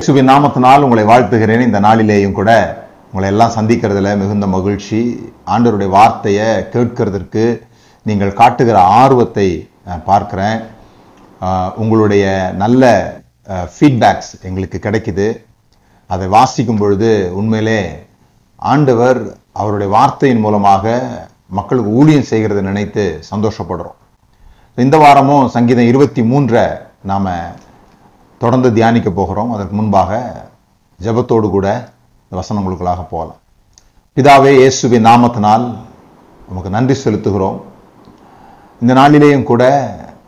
இயேசுவின் நாமத்தினால் உங்களை வாழ்த்துகிறேன். இந்த நாளிலேயும் கூட உங்களை எல்லாம் சந்திக்கிறதுல மிகுந்த மகிழ்ச்சி. ஆண்டவருடைய வார்த்தையை கேட்கறதற்கு நீங்கள் காட்டுகிற ஆர்வத்தை நான் உங்களுடைய நல்ல ஃபீட்பேக்ஸ் எங்களுக்கு கிடைக்குது. அதை வாசிக்கும் பொழுது உண்மையிலே ஆண்டவர் அவருடைய வார்த்தையின் மூலமாக மக்களுக்கு ஊழியம் செய்கிறதை நினைத்து சந்தோஷப்படுறோம். இந்த வாரமும் சங்கீதம் இருபத்தி மூன்றை நாம் தொடர்ந்து தியானிக்க போகிறோம். அதற்கு முன்பாக ஜெபத்தோடு கூட இந்த வசனங்களுக்குள்ளாக போகலாம். பிதாவே இயேசுவின் நாமத்தினால் நமக்கு நன்றி செலுத்துகிறோம். இந்த நாளிலேயும் கூட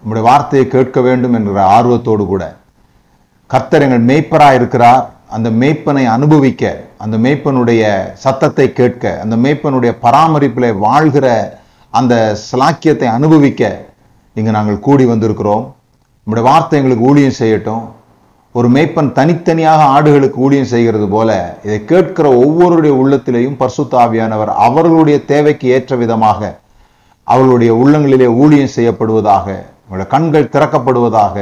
நம்முடைய வார்த்தையை கேட்க வேண்டும் என்கிற ஆர்வத்தோடு கூட கர்த்தர் எங்கள் மேய்ப்பராக இருக்கிறார். அந்த மேய்ப்பனை அனுபவிக்க அந்த மேய்ப்பனுடைய சத்தத்தை கேட்க அந்த மேய்ப்பனுடைய பராமரிப்பில் வாழ்கிற அந்த சலாக்கியத்தை அனுபவிக்க இங்கே நாங்கள் கூடி வந்திருக்கிறோம். நம்முடைய வார்த்தை எங்களுக்கு ஊழியம் செய்யட்டும். ஒரு மேய்ப்பன் தனித்தனியாக ஆடுகளுக்கு ஊழியம் செய்கிறது போல இதை கேட்கிற ஒவ்வொருடைய உள்ளத்திலேயும் பர்சுத்தாவியானவர் அவர்களுடைய தேவைக்கு ஏற்ற விதமாக அவர்களுடைய உள்ளங்களிலே ஊழியம் செய்யப்படுவதாக உங்களுடைய கண்கள் திறக்கப்படுவதாக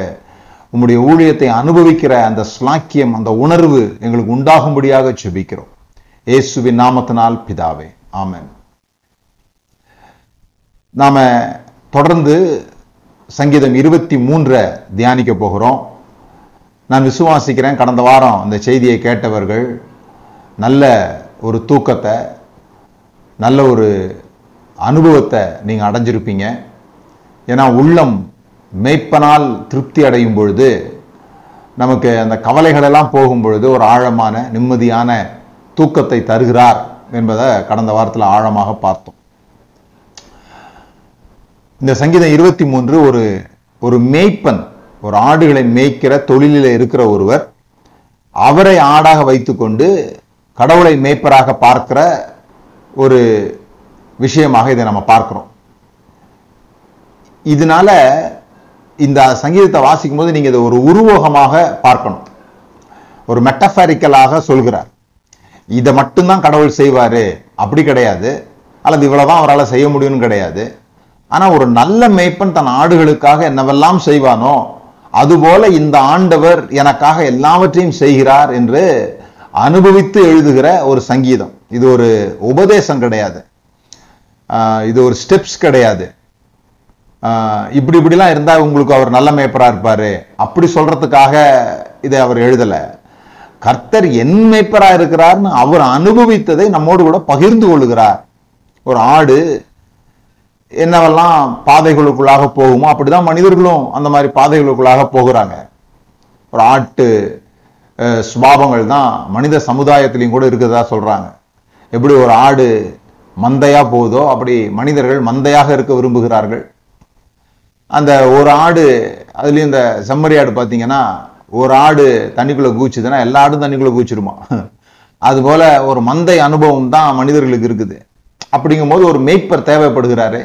உங்களுடைய ஊழியத்தை அனுபவிக்கிற அந்த ஸ்லாக்கியம் அந்த உணர்வு எங்களுக்கு உண்டாகும்படியாக செபிக்கிறோம் இயேசுவின் நாமத்தினால் பிதாவே ஆமன். நாம தொடர்ந்து சங்கீதம் இருபத்தி மூன்றை தியானிக்க போகிறோம். நான் விசுவாசிக்கிறேன். கடந்த வாரம் இந்த செய்தியை கேட்டவர்கள் நல்ல ஒரு தூக்கத்தை நல்ல ஒரு அனுபவத்தை நீங்கள் அடைஞ்சிருப்பீங்க. ஏன்னா உள்ளம் மேய்ப்பனால் திருப்தி அடையும் பொழுது நமக்கு அந்த கவலைகளெல்லாம் போகும் பொழுது ஒரு ஆழமான நிம்மதியான தூக்கத்தை தருகிறார் என்பதை கடந்த வாரத்தில் ஆழமாக பார்த்தோம். இந்த சங்கீதம் இருபத்தி மூன்று ஒரு ஒரு மேய்ப்பன் ஒரு ஆடுகளை மேய்க்கிற தொழிலில் இருக்கிற ஒருவர் அவரை ஆடாக வைத்துக்கொண்டு கடவுளை மேய்ப்பராக பார்க்கிற ஒரு விஷயமாக இதை நம்ம பார்க்கிறோம். இதனால இந்த சங்கீதத்தை வாசிக்கும் போது நீங்க இதை ஒரு உருவகமாக பார்க்கணும். ஒரு மெட்டஃபாரிக்கலாக சொல்கிறார். இதை மட்டும்தான் கடவுள் செய்வாரு. அப்படி கிடையாது. அல்லது இவ்வளவுதான் அவரால் செய்ய முடியும்னு கிடையாது. ஆனா ஒரு நல்ல மேய்ப்பன் தன் ஆடுகளுக்காக என்னவெல்லாம் செய்வானோ அதுபோல இந்த ஆண்டவர் எனக்காக எல்லாவற்றையும் செய்கிறார் என்று அனுபவித்து எழுதுகிற ஒரு சங்கீதம். இது ஒரு உபதேசம் கிடையாது. ஆஹ் இது ஒரு ஸ்டெப்ஸ் கிடையாது. ஆஹ் இப்படி இப்படிலாம் இருந்தால் உங்களுக்கு அவர் நல்ல மேய்ப்பராக இருப்பார். அப்படி சொல்றதுக்காக இதை அவர் எழுதலை. கர்த்தர் என் மேய்ப்பராக இருக்கிறார்னு அவர் அனுபவித்ததை நம்மோடு கூட பகிர்ந்து கொள்ளுகிறார். ஒரு ஆடு என்னவெல்லாம் பாதைகளுக்குள்ளாக போகுமோ அப்படிதான் மனிதர்களும் அந்த மாதிரி பாதைகளுக்குள்ளாக போகிறாங்க. ஒரு ஆட்டு சுபாவங்கள் தான் மனித சமுதாயத்திலையும் கூட இருக்கிறதா சொல்றாங்க. எப்படி ஒரு ஆடு மந்தையா போகுதோ அப்படி மனிதர்கள் மந்தையாக இருக்க விரும்புகிறார்கள். அந்த ஒரு ஆடு அதுலயும் இந்த செம்மறி ஆடு பார்த்தீங்கன்னா ஒரு ஆடு தண்ணிக்குள்ள கூச்சுதுன்னா எல்லா ஆடும் தண்ணிக்குள்ள கூச்சிருமா அதுபோல ஒரு மந்தை அனுபவம் தான் மனிதர்களுக்கு இருக்குது. அப்படிங்கும்போது ஒரு மேய்ப்பர் தேவைப்படுகிறாரு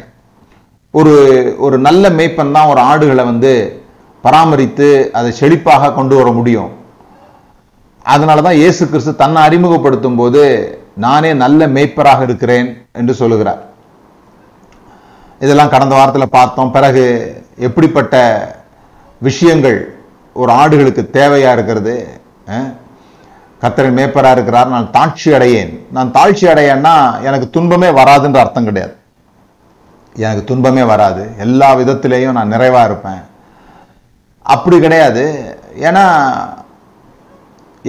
ஒரு ஒரு நல்ல மேய்ப்பன் தான் ஒரு ஆடுகளை வந்து பராமரித்து அதை செழிப்பாக கொண்டு வர முடியும். அதனால தான் இயேசு கிறிஸ்து தன்னை அறிமுகப்படுத்தும் போது நானே நல்ல மேய்ப்பராக இருக்கிறேன் என்று சொல்லுகிறார். இதெல்லாம் கடந்த வாரத்தில் பார்த்தோம். பிறகு எப்படிப்பட்ட விஷயங்கள் ஒரு ஆடுகளுக்கு தேவையாக இருக்கிறது? அஹ்? மேய்ப்பராக இருக்கிறார் நான் தாழ்ச்சி அடையேன். நான் தாழ்ச்சி அடையேன்னா எனக்கு துன்பமே வராதுன்ற அர்த்தம் கிடையாது. எனக்கு துன்பமே வராது. எல்லா விதத்துலேயும் நான் நிறைவாக இருப்பேன். அப்படி கிடையாது. ஏன்னா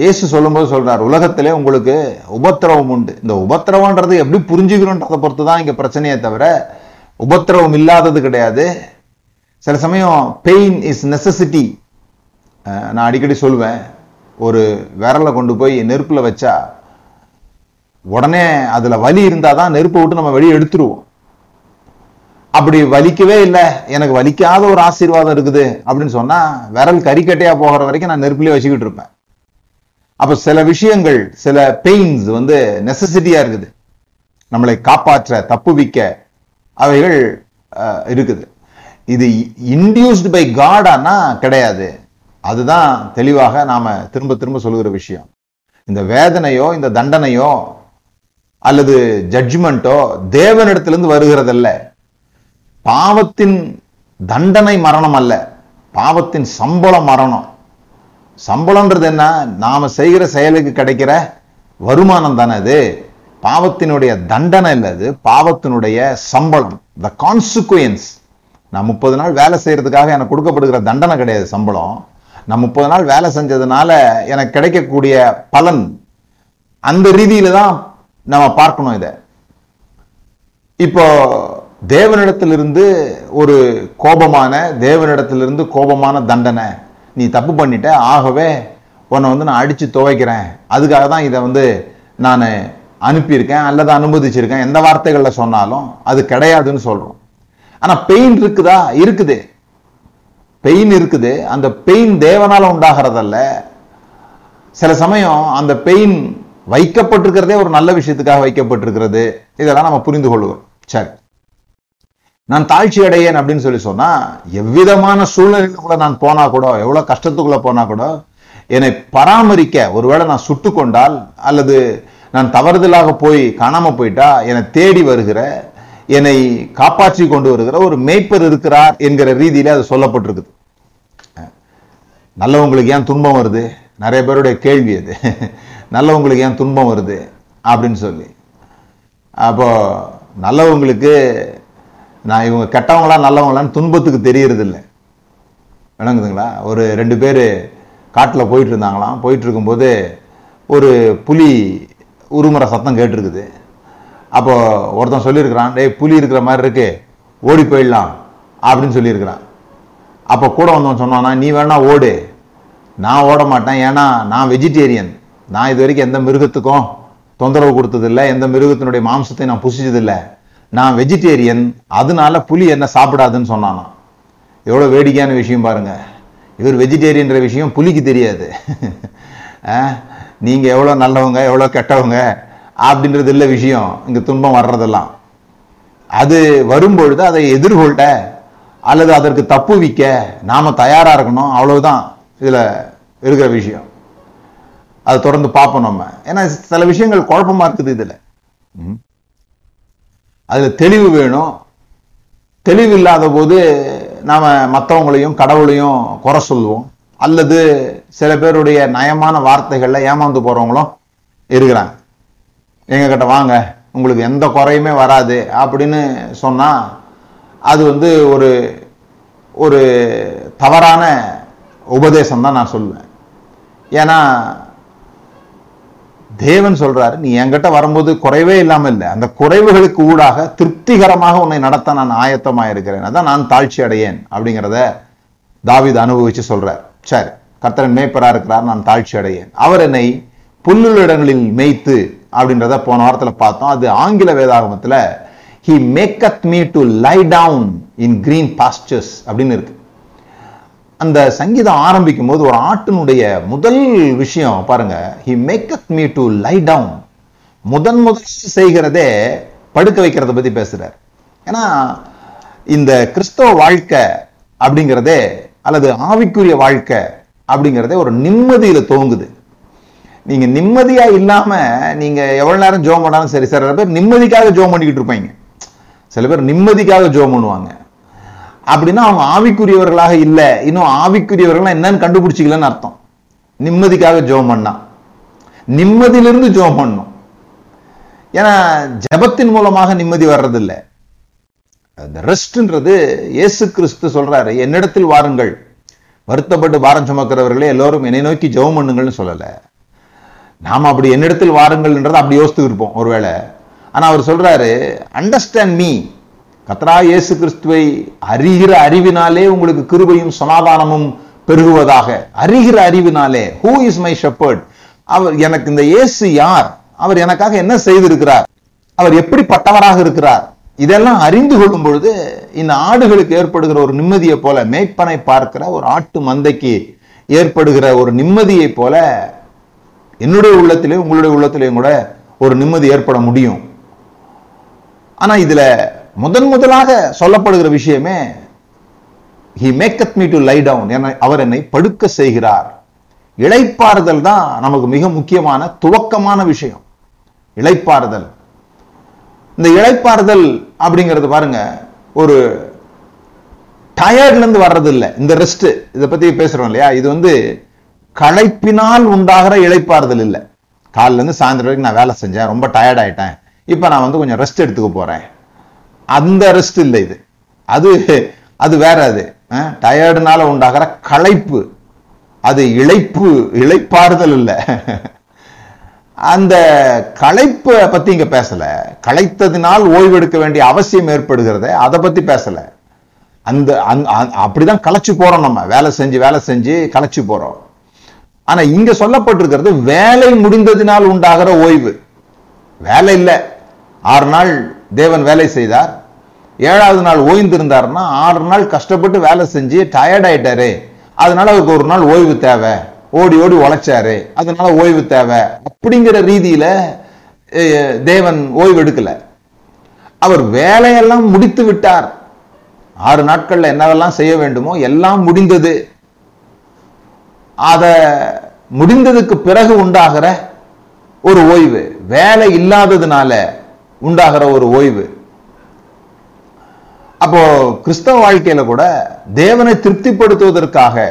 இயேசு சொல்லும்போது சொல்கிறார் உலகத்திலே உங்களுக்கு உபத்திரவம் உண்டு. இந்த உபத்திரவன்றது எப்படி புரிஞ்சுக்கணுன்றதை பொறுத்து தான் இங்கே பிரச்சனையே தவிர உபத்திரவம் இல்லாதது கிடையாது. சில சமயம் பெயின் இஸ் நெசசிட்டி நான் அடிக்கடி சொல்லுவேன். ஒரு விரலை கொண்டு போய் நெருப்பில் வச்சா உடனே அதில் வலி இருந்தால் தான் நெருப்பை விட்டு நம்ம வெளியே எடுத்துருவோம். அப்படி வலிக்கவே இல்லை. எனக்கு வலிக்காத ஒரு ஆசீர்வாதம் இருக்குது அப்படின்னு சொன்னா விரல் கறிக்கட்டையா போகிற வரைக்கும் நான் நெருப்பிலே வச்சுக்கிட்டு இருப்பேன். அப்ப சில விஷயங்கள் சில பெயின்ஸ் வந்து நெசசிட்டியா இருக்குது. நம்மளை காப்பாற்ற தப்புவிக்க அவைகள் இருக்குது. இது இன்டியூஸ்டு பை காடானா கிடையாது. அதுதான் தெளிவாக நாம திரும்ப திரும்ப சொல்லுகிற விஷயம். இந்த வேதனையோ இந்த தண்டனையோ அல்லது ஜட்ஜ்மெண்ட்டோ தேவனிடத்திலிருந்து வருகிறதல்ல. பாவத்தின் தண்டனை மரணம் அல்ல பாவத்தின் சம்பளம் மரணம். சம்பளம்ன்றது என்ன? நாம செய்கிற செயலுக்கு கிடைக்கிற வருமானம் தானே அது. பாவத்தினுடைய தண்டனை இல்லை அது பாவத்தினுடைய சம்பளம். த கான்சிக்வன்ஸ் நான் முப்பது நாள் வேலை செய்யறதுக்காக எனக்கு கொடுக்கப்படுகிற தண்டனை கிடையாது சம்பளம். நான் முப்பது நாள் வேலை செஞ்சதுனால எனக்கு கிடைக்கக்கூடிய பலன். அந்த ரீதியில தான் நம்ம பார்க்கணும் இதை. இப்போ தேவனிடத்திலிருந்து ஒரு கோபமான தேவனிடத்திலிருந்து கோபமான தண்டனை. நீ தப்பு பண்ணிட்ட ஆகவே உன்னை வந்து நான் அடிச்சு துவைக்கிறேன். அதுக்காக தான் இதை வந்து நான் அனுப்பியிருக்கேன் அல்லது அனுமதிச்சிருக்கேன். எந்த வார்த்தைகள்ல சொன்னாலும் அது கிடையாதுன்னு சொல்றோம். ஆனா பெயின் இருக்குதா? இருக்குது. பெயின் இருக்குது. அந்த பெயின் தேவனால உண்டாகிறதல்ல. சில சமயம் அந்த பெயின் வைக்கப்பட்டிருக்கிறதே ஒரு நல்ல விஷயத்துக்காக வைக்கப்பட்டிருக்கிறது. இதெல்லாம் நம்ம புரிந்து கொள்வோம் சரி. நான் தாழ்ச்சி அடையேன் அப்படின்னு சொல்லி சொன்னா எவ்விதமான சூழ்நிலைக்குள்ள நான் போனா கூட எவ்வளவு கஷ்டத்துக்குள்ள போனா கூட என்னை பராமரிக்க ஒருவேளை நான் சுட்டு கொண்டால் அல்லது நான் தவறுதலாக போய் காணாம போயிட்டா என்னை தேடி வருகிற என்னை காப்பாற்றி கொண்டு வருகிற ஒரு மேய்ப்பர் இருக்கிறார் என்கிற ரீதியில அது சொல்லப்பட்டிருக்குது. நல்லவங்களுக்கு ஏன் துன்பம் வருது? நிறைய பேருடைய கேள்வி அது. நல்லவங்களுக்கு ஏன் துன்பம் வருது? அப்படின்னு சொல்லி. அப்போ நல்லவங்களுக்கு நான் இவங்க கெட்டவங்களா நல்லவங்களான்னு துன்பத்துக்கு தெரியறதில்ல. விளங்குதுங்களா? ஒரு ரெண்டு பேர் காட்டில் போயிட்டு இருந்தாங்களாம் போயிட்டு இருக்கும்போது ஒரு புலி உருமுறை சத்தம் கேட்டிருக்குது. அப்போ ஒருத்தன் சொல்லியிருக்கிறான் டேய் புலி இருக்கிற மாதிரி இருக்கு ஓடி போயிடலாம் அப்படின்னு சொல்லியிருக்கிறான். அப்போ கூட வந்தவன் சொன்னான்னா நீ வேணா ஓடு. நான் ஓட மாட்டேன். ஏன்னா நான் வெஜிடேரியன் நான் இது வரைக்கும் எந்த மிருகத்துக்கும் தொந்தரவு கொடுத்ததில்லை. எந்த மிருகத்தினுடைய மாம்சத்தை நான் புசிச்சதில்லை. நான் வெஜிடேரியன் அதனால புலி என்ன சாப்பிடாதுன்னு சொன்னானா. எவ்வளோ வேடிக்கையான விஷயம் பாருங்க. இவர் வெஜிடேரியன்ற விஷயம் புலிக்கு தெரியாது. நீங்கள் எவ்வளோ நல்லவங்க எவ்வளோ கெட்டவங்க அப்படின்றது இல்லை விஷயம். இங்கே துன்பம் வர்றதெல்லாம். அது வரும்பொழுது அதை எதிர்கொள்ள அல்லது அதற்கு தப்புவிக்க நாம் தயாராக இருக்கணும். அவ்வளவுதான் இதில் இருக்கிற விஷயம். அதை தொடர்ந்து பார்ப்போம் நம்ம. ஏன்னா சில விஷயங்கள் குழப்பமா இருக்குது இதில். ம். அதில் தெளிவு வேணும். தெளிவு இல்லாத போது நாம் மற்றவங்களையும் கடவுளையும் குறை சொல்லுவோம். அல்லது சில பேருடைய நயமான வார்த்தைகளில் ஏமாந்து போகிறவங்களும் இருக்கிறாங்க. எங்ககிட்ட வாங்க உங்களுக்கு எந்த குறையுமே வராது அப்படின்னு சொன்னால் அது வந்து ஒரு ஒரு தவறான உபதேசம் தான் நான் சொல்லுவேன். ஏன்னா தேவன் சொல்றாரு நீ என்கிட்ட வரும்போது குறைவே இல்லாம இல்லை. அந்த குறைவுகளுக்கு ஊடாக திருப்திகரமாக உன்னை நடத்த நான் ஆயத்தமா இருக்கிறேன் அதான் நான் தாழ்ச்சி அடையேன். அப்படிங்கிறத தாவித அனுபவிச்சு சொல்றார். சரி கர்த்தரன் மேய்ப்பரா இருக்கிறார் நான் தாழ்ச்சி அடையேன். அவர் என்னை புல்லுள்ள இடங்களில் மேய்த்து அப்படின்றத போன வாரத்தில் பார்த்தோம். அது ஆங்கில வேதாகமத்தில் he maketh me to lie down in green pastures அப்படின்னு இருக்கு. அந்த சங்கீதம் ஆரம்பிக்கும் போது ஒரு ஆட்டினுடைய முதல் விஷயம் பாருங்க. He maketh me to lie down முதன் முதல் செய்கிறதே படுக்க வைக்கிறத பத்தி பேசுறார். ஏன்னா இந்த கிறிஸ்தவ வாழ்க்கை அப்படிங்கிறதே அல்லது ஆவிக்குரிய வாழ்க்கை அப்படிங்கிறதே ஒரு நிம்மதியில துவங்குது. நீங்க நிம்மதியா இல்லாம நீங்க எவ்வளவு நேரம் ஜோம் பண்ணாலும் சரி சில பேர் நிம்மதிக்காக ஜோம் பண்ணிக்கிட்டு இருப்பீங்க. சில பேர் நிம்மதிக்காக ஜோம் பண்ணுவாங்க. அப்படின்னா அவங்க ஆவிக்குரியவர்களாக இல்லை. இன்னும் ஆவிக்குரியவர்கள் என்னன்னு கண்டுபிடிச்சிக்கலன்னு அர்த்தம். நிம்மதிக்காக ஜோம் பண்ணா. நிம்மதியிலிருந்து ஜோம் பண்ணும். ஏன்னா ஜெபத்தின் மூலமாக நிம்மதி வர்றதில்லை. அந்த ரெஸ்ட்ன்றது இயேசு கிறிஸ்து சொல்றாரு என்னிடத்தில் வாருங்கள். வருத்தப்பட்டு பாரம் சுமக்கிறவர்களே எல்லோரும் என்னை நோக்கி ஜெபம் பண்ணுங்கள்னு சொல்லல. நாம அப்படி என்னிடத்தில் வாருங்கள்ன்றதை அப்படி யோசித்து இருப்போம் ஒருவேளை. ஆனா அவர் சொல்றாரு அண்டர்ஸ்டாண்ட் மீ கத்ரா இயேசு கிறிஸ்துவை அறிகிற அறிவினாலே உங்களுக்கு கிருபையும் சமாதானமும் பெருகுவதாக. அறிகிற அறிவினாலே ஹூ இஸ் மை ஷெப்பர்ட் அவர் எனக்கு இந்த இயேசு யார்? அவர் எனக்காக என்ன செய்திருக்கிறார்? அவர் எப்படிப்பட்டவராக இருக்கிறார்? இதெல்லாம் அறிந்து கொள்ளும் பொழுது இந்த ஆடுகளுக்கு ஏற்படுகிற ஒரு நிம்மதியை போல மேய்ப்பனை பார்க்கிற ஒரு ஆட்டு மந்தைக்கு ஏற்படுகிற ஒரு நிம்மதியை போல என்னுடைய உள்ளத்திலேயும் உங்களுடைய உள்ளத்திலேயும் கூட ஒரு நிம்மதி ஏற்பட முடியும். ஆனா இதுல முதன் முதலாக சொல்லப்படுகிற விஷயமே he maketh me to lie down என அவர் என்னை படுக்க செய்கிறார். இழைப்பாறுதல் தான் நமக்கு மிக முக்கியமான துவக்கமான விஷயம். இழைப்பாறுதல் இந்த இழைப்பாறுதல் அப்படிங்கிறது பாருங்க ஒரு டயர்ட்லேருந்து வர்றது இல்லை. இந்த ரெஸ்ட் இதை பத்தி பேசுறோம் இல்லையா? இது வந்து களைப்பினால் உண்டாகிற இழைப்பாறுதல் இல்லை. காலிலேருந்து சாயந்தரம் வரைக்கும் நான் வேலை செஞ்சேன் ரொம்ப டயர்ட் ஆயிட்டேன். இப்ப நான் வந்து கொஞ்சம் ரெஸ்ட் எடுத்துக்க போறேன். அந்த ரெஸ்ட் இல்லை இது. அது அது வேற அது. டயர்டுனால உண்டாகிற களைப்பு. அது இழைப்பு இழைப்பாறுதல் இல்லை. அந்த களைப்பை பத்தி இங்க பேசல. களைத்ததினால் ஓய்வெடுக்க வேண்டிய அவசியம் ஏற்படுகிறத அதை பத்தி பேசல. அந்த அந் அ- அப்படிதான் களைச்சு போறோம் நம்ம. வேலை செஞ்சு வேலை செஞ்சு களைச்சு போறோம். ஆனா இங்க சொல்லப்பட்டிருக்கிறது வேலை முடிந்ததினால் உண்டாகிற ஓய்வு. வேலை இல்லை. ஆறு நாள் தேவன் வேலை செய்தார். ஏழாவது நாள் ஓய்ந்திருந்தார்னா ஆறு நாள் கஷ்டப்பட்டு வேலை செஞ்சு டயர்ட் ஆயிட்டாரு. அதனால அவருக்கு ஒரு நாள் ஓய்வு தேவை. ஓடி ஓடி உழைச்சாரு. அதனால ஓய்வு தேவை. அப்படிங்கிற ரீதியில தேவன் ஓய்வு எடுக்கல. அவர் வேலையெல்லாம் முடித்து விட்டார். ஆறு நாட்கள்ல என்னவெல்லாம் செய்ய வேண்டுமோ எல்லாம் முடிந்தது. அத முடிந்ததுக்கு பிறகு உண்டாகிற ஒரு ஓய்வு. வேலை இல்லாததுனால உண்டாகிற ஒரு ஓய்வு. அப்போ கிறிஸ்தவ வாழ்க்கையில கூட தேவனை திருப்திப்படுத்துவதற்காக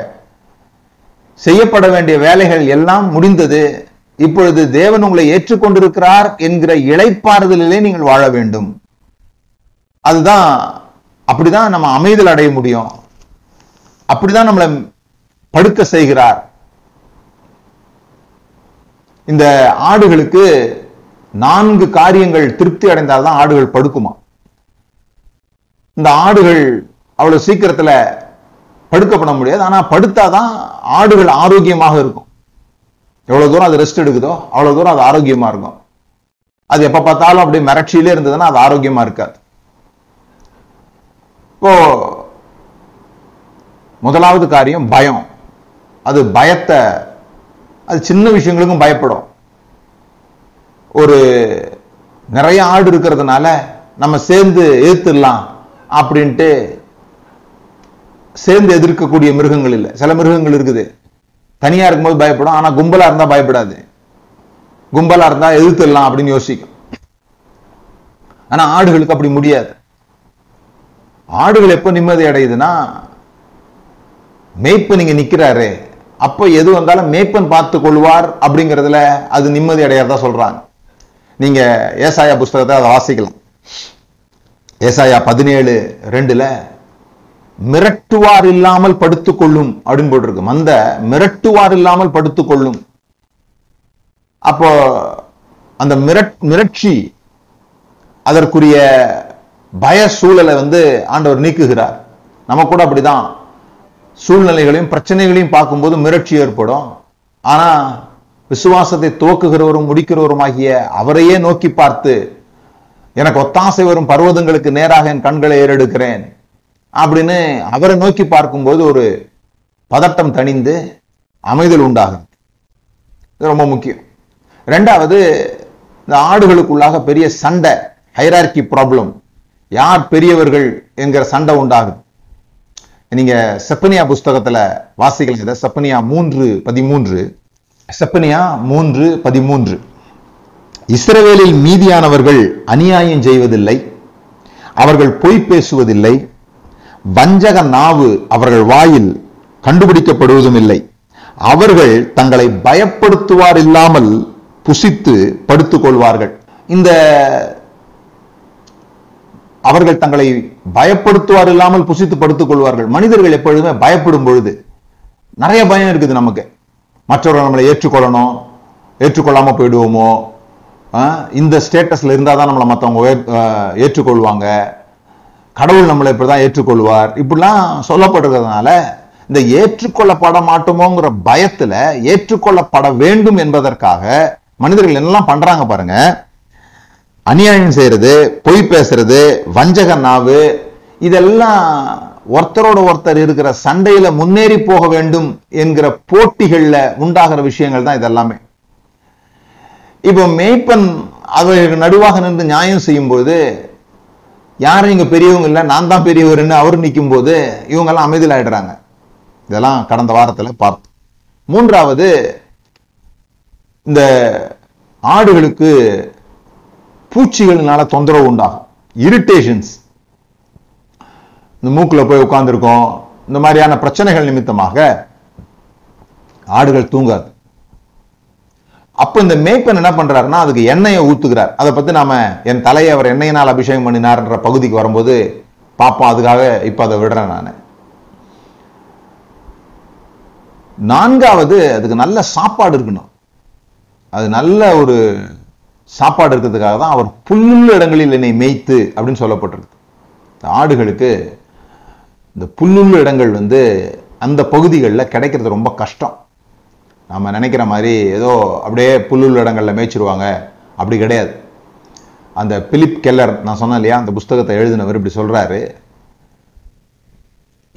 செய்யப்பட வேண்டிய வேலைகள் எல்லாம் முடிந்தது. இப்பொழுது தேவன் உங்களை ஏற்றுக்கொண்டிருக்கிறார் என்கிற இழைப்பாறுதலிலே நீங்கள் வாழ வேண்டும். அதுதான் அப்படிதான் நம்ம அமைதல் அடைய முடியும். அப்படிதான் நம்மளை படுக்க செய்கிறார். இந்த ஆடுகளுக்கு நான்கு காரியங்கள் திருப்தி அடைந்தால்தான் ஆடுகள் படுக்குமா? இந்த ஆடுகள் அவ்வளவு சீக்கிரத்துல படுக்கப்பட முடியாது. ஆனா படுத்தாதான் ஆடுகள் ஆரோக்கியமாக இருக்கும். எவ்வளவு தூரம் அது ரெஸ்ட் எடுக்குதோ அவ்வளவு தூரம் அது ஆரோக்கியமா இருக்கும். அது எப்ப பார்த்தாலும் அப்படியே மிரட்சியிலே இருந்ததுன்னா அது ஆரோக்கியமா இருக்காது. இப்போ முதலாவது காரியம் பயம். அது பயத்தை அது சின்ன விஷயங்களுக்கும் பயப்படும். ஒரு நிறைய ஆடு இருக்கிறதுனால நம்ம சேர்ந்து எதிர்த்துடலாம் அப்படின்ட்டு சேர்ந்து எதிர்க்கக்கூடிய மிருகங்கள் இல்லை. சில மிருகங்கள் இருக்குது. தனியா இருக்கும்போது பயப்படும். ஆனா கும்பலா இருந்தா பயப்படாது. கும்பலா இருந்தா எதிர்த்துடலாம் அப்படின்னு யோசிக்கும். ஆனா ஆடுகளுக்கு அப்படி முடியாது. ஆடுகள் எப்போ நிம்மதி அடையுதுன்னா மேய்ப்பு நீங்கள் நிற்கிறாரு அப்போ எது வந்தாலும் மேய்ப்பன் பார்த்து கொள்வார் அப்படிங்கறதுல அது நிம்மதி அடையறதா சொல்றாங்க. நீங்க ஏசாயா புஸ்தகத்தை அதை வாசிக்கலாம். ஏசாயா பதினேழு ரெண்டில் மிரட்டுவார் இல்லாமல் படுத்துக்கொள்ளும் அப்படின்னு போட்டிருக்கு மந்த மிரட்டுவார் இல்லாமல் படுத்துக்கொள்ளும் அப்போ அந்த மிரட் மிரட்சி அதற்குரிய பய சூழலை வந்து ஆண்டவர் நீக்குகிறார். நம்ம கூட அப்படிதான். சூழ்நிலைகளையும் பிரச்சனைகளையும் பார்க்கும்போது மிரட்சி ஏற்படும். ஆனா விசுவாசத்தை துவக்குகிறவரும் முடிக்கிறவருமாகிய அவரையே நோக்கி பார்த்து எனக்கு ஒத்தாசை வரும் பர்வதங்களுக்கு நேராக என் கண்களை ஏறெடுக்கிறேன் அப்படின்னு அவரை நோக்கி பார்க்கும்போது ஒரு பதட்டம் தணிந்து அமைதல் உண்டாகும் இது ரொம்ப முக்கியம். ரெண்டாவது இந்த ஆடுகளுக்குள்ளாக பெரிய சண்டை ஹைரார்கி ப்ராப்ளம் யார் பெரியவர்கள் என்கிற சண்டை உண்டாகுது. நீங்க செப்பனியா புஸ்தகத்துல வாசிக்கலாம் இதை. செப்பனியா மூன்று பதிமூன்று. செப்பனியா மூன்று பதிமூன்று. இஸ்ரவேலில் மீதியானவர்கள் அநியாயம் செய்வதில்லை அவர்கள் பொய் பேசுவதில்லை வஞ்சக நாவு அவர்கள் வாயில் கண்டுபிடிக்கப்படுவதும் இல்லை அவர்கள் தங்களை பயப்படுத்துவார் இல்லாமல் புசித்து படுத்துக் கொள்வார்கள். இந்த அவர்கள் தங்களை பயப்படுத்துவார் இல்லாமல் புசித்து படுத்துக் கொள்வார்கள். மனிதர்கள் எப்பொழுதுமே பயப்படும் பொழுது நிறைய பயம் இருக்குது நமக்கு. மற்றவர்கள் நம்மளை ஏற்றுக்கொள்ளணும் ஏற்றுக்கொள்ளாமல் போயிடுவோமோ? இந்த ஸ்டேட்டஸ்ல இருந்தால் தான் நம்மளை மற்றவங்க ஏற்றுக்கொள்வாங்க. கடவுள் நம்மளை இப்படிதான் ஏற்றுக்கொள்வார். இப்படிலாம் சொல்லப்படுறதுனால இந்த ஏற்றுக்கொள்ளப்பட மாட்டோமோங்கிற பயத்தில் ஏற்றுக்கொள்ளப்பட வேண்டும் என்பதற்காக மனிதர்கள் என்னெல்லாம் பண்ணுறாங்க பாருங்க. அநியாயம் செய்கிறது பொய் பேசுறது வஞ்சக நாவு இதெல்லாம் ஒருத்தரோட ஒருத்தர் இருக்கிற சண்டையில முன்னேறி போக வேண்டும் என்கிற போட்டிகள்ல உண்டாகிற விஷயங்கள் தான் இதெல்லாமே. இப்போ மேய்ப்பன் அவர்களுக்கு நடுவாக நின்று நியாயம் செய்யும்போது யாரும் இங்க பெரியவங்க இல்ல நான் தான் பெரியவர்னு அவர் நிற்கும் போது இவங்க எல்லாம் அமைதியில் ஆயிடுறாங்க இதெல்லாம் கடந்த வாரத்துல பார்த்தோம். மூன்றாவது இந்த ஆடுகளுக்கு பூச்சிகளினால தொந்தரவு உண்டாகும். இரிட்டேஷன்ஸ் இந்த மூக்குல போய் உட்காந்துருக்கோம் இந்த மாதிரியான பிரச்சனைகள் நிமித்தமாக ஆடுகள் தூங்காது. அப்ப இந்த மேய்ப்பன் என்ன பண்றாருன்னா அதுக்கு எண்ணெயை ஊத்துகிறார். அதை பத்தி நாம என் தலையை அவர் எண்ணெயினால் அபிஷேகம் பண்ணினார்ன்ற பகுதிக்கு வரும்போது பார்ப்போம் அதுக்காக இப்போ அதை விடுறேன் நான். நான்காவது அதுக்கு நல்ல சாப்பாடு இருக்கணும். அது நல்ல ஒரு சாப்பாடு இருக்கிறதுக்காக தான் அவர் புல்லுள்ள இடங்களில் என்னை மேய்த்து அப்படின்னு சொல்லப்பட்டிருக்கு. ஆடுகளுக்கு இந்த புல்லுள்ள இடங்கள் வந்து அந்த பகுதிகளில் கிடைக்கிறது ரொம்ப கஷ்டம். நம்ம நினைக்கிற மாதிரி ஏதோ அப்படியே புல்லுள்ள இடங்களில் மேய்ச்சிருவாங்க. அப்படி கிடையாது. அந்த பிலிப் கெல்லர் நான் சொன்னேன் இல்லையா அந்த புஸ்தகத்தை எழுதினவர் இப்படி சொல்றாரு.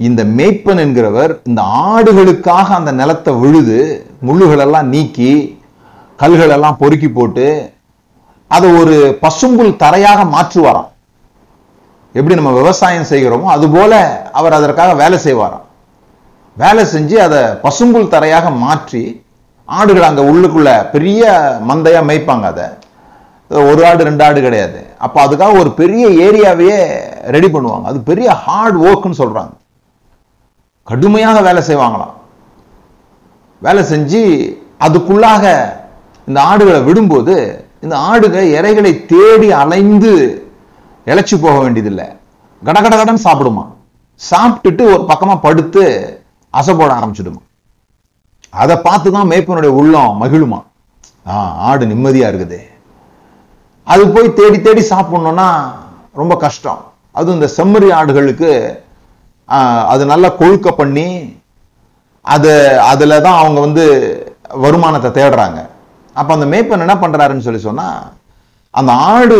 இந்த மேய்ப்பன் என்கிறவர் இந்த ஆடுகளுக்காக அந்த நிலத்தை விழுது முள்ளுகளெல்லாம் நீக்கி கல்களெல்லாம் பொறுக்கி போட்டு அதை ஒரு பசும்புல் தரையாக மாற்றுவாராம். எப்படி நம்ம விவசாயம் செய்கிறோமோ அது போல அவர் அதற்காக வேலை செய்வாராம். வேலை செஞ்சு அதை பசும்புல் தரையாக மாற்றி ஆடுகள் அங்க உள்ளுக்குள்ள பெரிய மந்தையா மேய்ப்பாங்க அதை. ஒரு ஆடு ரெண்டு ஆடு கிடையாது. அப்போ அதுக்காக ஒரு பெரிய ஏரியாவையே ரெடி பண்ணுவாங்க. அது பெரிய ஹார்ட் ஒர்க்னு சொல்றாங்க. கடுமையாக வேலை செய்வாங்களாம். வேலை செஞ்சு அதுக்குள்ளாக இந்த ஆடுகளை விடும்போது இந்த ஆடுகள் இறைகளை தேடி அலைந்து இழைச்சி போக வேண்டியதில்லை. கடகட கடன் சாப்பிடுமா? சாப்பிட்டுட்டு ஒரு பக்கமா படுத்து அசை போட ஆரம்பிச்சிடுமா? அதை பார்த்து தான் மேய்ப்பனுடைய உள்ளம் மகிழுமா? ஆ ஆடு நிம்மதியா இருக்குது. அது போய் தேடி தேடி சாப்பிடணும்னா ரொம்ப கஷ்டம். அதுவும் இந்த செம்மறி ஆடுகளுக்கு ஆஹ், அது நல்லா கொழுக்க பண்ணி அது அதில் தான் அவங்க வந்து வருமானத்தை தேடுறாங்க. அப்ப அந்த மேய்ப்பன் என்ன பண்றாருன்னு சொல்லி சொன்னா அந்த ஆடு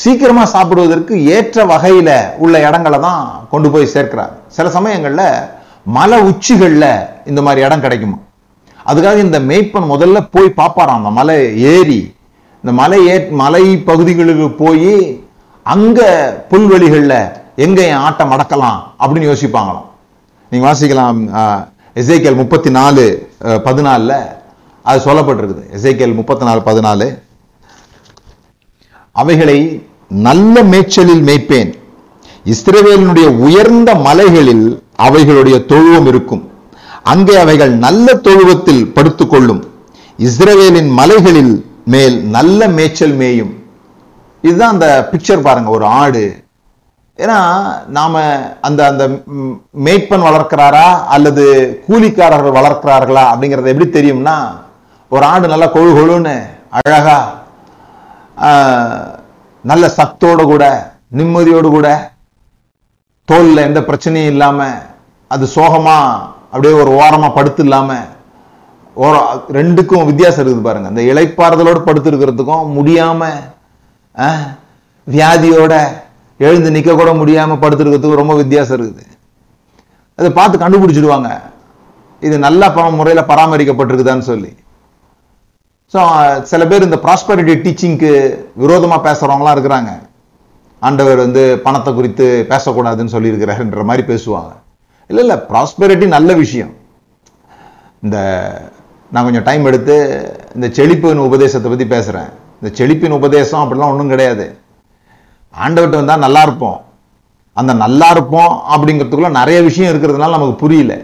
சீக்கிரமாக சாப்பிடுவதற்கு ஏற்ற வகையில் உள்ள இடங்களை தான் கொண்டு போய் சேர்க்கிறார். சில சமயங்களில் மலை உச்சிகளில் இந்த மாதிரி இடம் கிடைக்குமா? அதுக்காக இந்த மேய்ப்பன் முதல்ல போய் பார்ப்பாராம். அந்த மலை ஏறி இந்த மலை ஏ மலை பகுதிகளுக்கு போய் அங்கே புல்வெளிகளில் எங்கே என் ஆட்டம் அடக்கலாம் அப்படின்னு யோசிப்பாங்களாம். நீங்கள் வாசிக்கலாம் எசேக்கியல் முப்பத்தி நாலு பதினாலில் அது சொல்லப்பட்டிருக்குது. எசேக்கியல் முப்பத்தி நாலு பதினாலு. அவைகளை நல்ல மேய்ச்சலில் மேய்ப்பேன். இஸ்ரவேலினுடைய உயர்ந்த மலைகளில் அவைகளுடைய தொழுவம் இருக்கும். அங்கே அவைகள் நல்ல தொழுவத்தில் படுத்துக்கொள்ளும். இஸ்ரவேலின் மலைகளில் மேல் நல்ல மேய்ச்சல் மேயும். இதுதான் அந்த பிக்சர் பாருங்க ஒரு ஆடு. ஏன்னா நாம அந்த அந்த மேய்ப்பன் வளர்க்கிறாரா அல்லது கூலிக்காரர்கள் வளர்க்கிறார்களா அப்படிங்கிறது எப்படி தெரியும்னா ஒரு ஆடு நல்லா கொழு கொழுன்னு அழகா நல்ல சத்தோட கூட நிம்மதியோடு கூட தோலில் எந்த பிரச்சனையும் இல்லாமல் அது சோகமாக அப்படியே ஒரு ஓரமாக படுத்து இல்லாமல் ஓர ரெண்டுக்கும் வித்தியாசம் இருக்குது பாருங்க. இந்த இளைப்பாறுதலோடு படுத்து இருக்கிறதுக்கும் முடியாமல் வியாதியோட எழுந்து நிற்க கூட முடியாமல் படுத்துருக்கிறதுக்கும் ரொம்ப வித்தியாசம் இருக்குது. அதை பார்த்து கண்டுபிடிச்சிடுவாங்க. இது நல்ல முறையில் பராமரிக்கப்பட்டிருக்குதான்னு சொல்லி. ஸோ சில பேர் இந்த ப்ராஸ்பரிட்டி டீச்சிங்க்கு விரோதமாக பேசுறவங்களாம் இருக்கிறாங்க. ஆண்டவர் வந்து பணத்தை குறித்து பேசக்கூடாதுன்னு சொல்லியிருக்கிறாருன்ற மாதிரி பேசுவாங்க. இல்லை இல்லை ப்ராஸ்பெரிட்டி நல்ல விஷயம். இந்த நான் கொஞ்சம் டைம் எடுத்து இந்த செழிப்பின் உபதேசத்தை பற்றி பேசுகிறேன் இந்த செழிப்பின் உபதேசம் அப்படிலாம் ஒன்றும் கிடையாது. ஆண்டவர்கிட்ட வந்தால் நல்லா இருப்போம். அந்த நல்லா இருப்போம் அப்படிங்கிறதுக்குள்ள நிறைய விஷயம் இருக்கிறதுனால நமக்கு புரியல.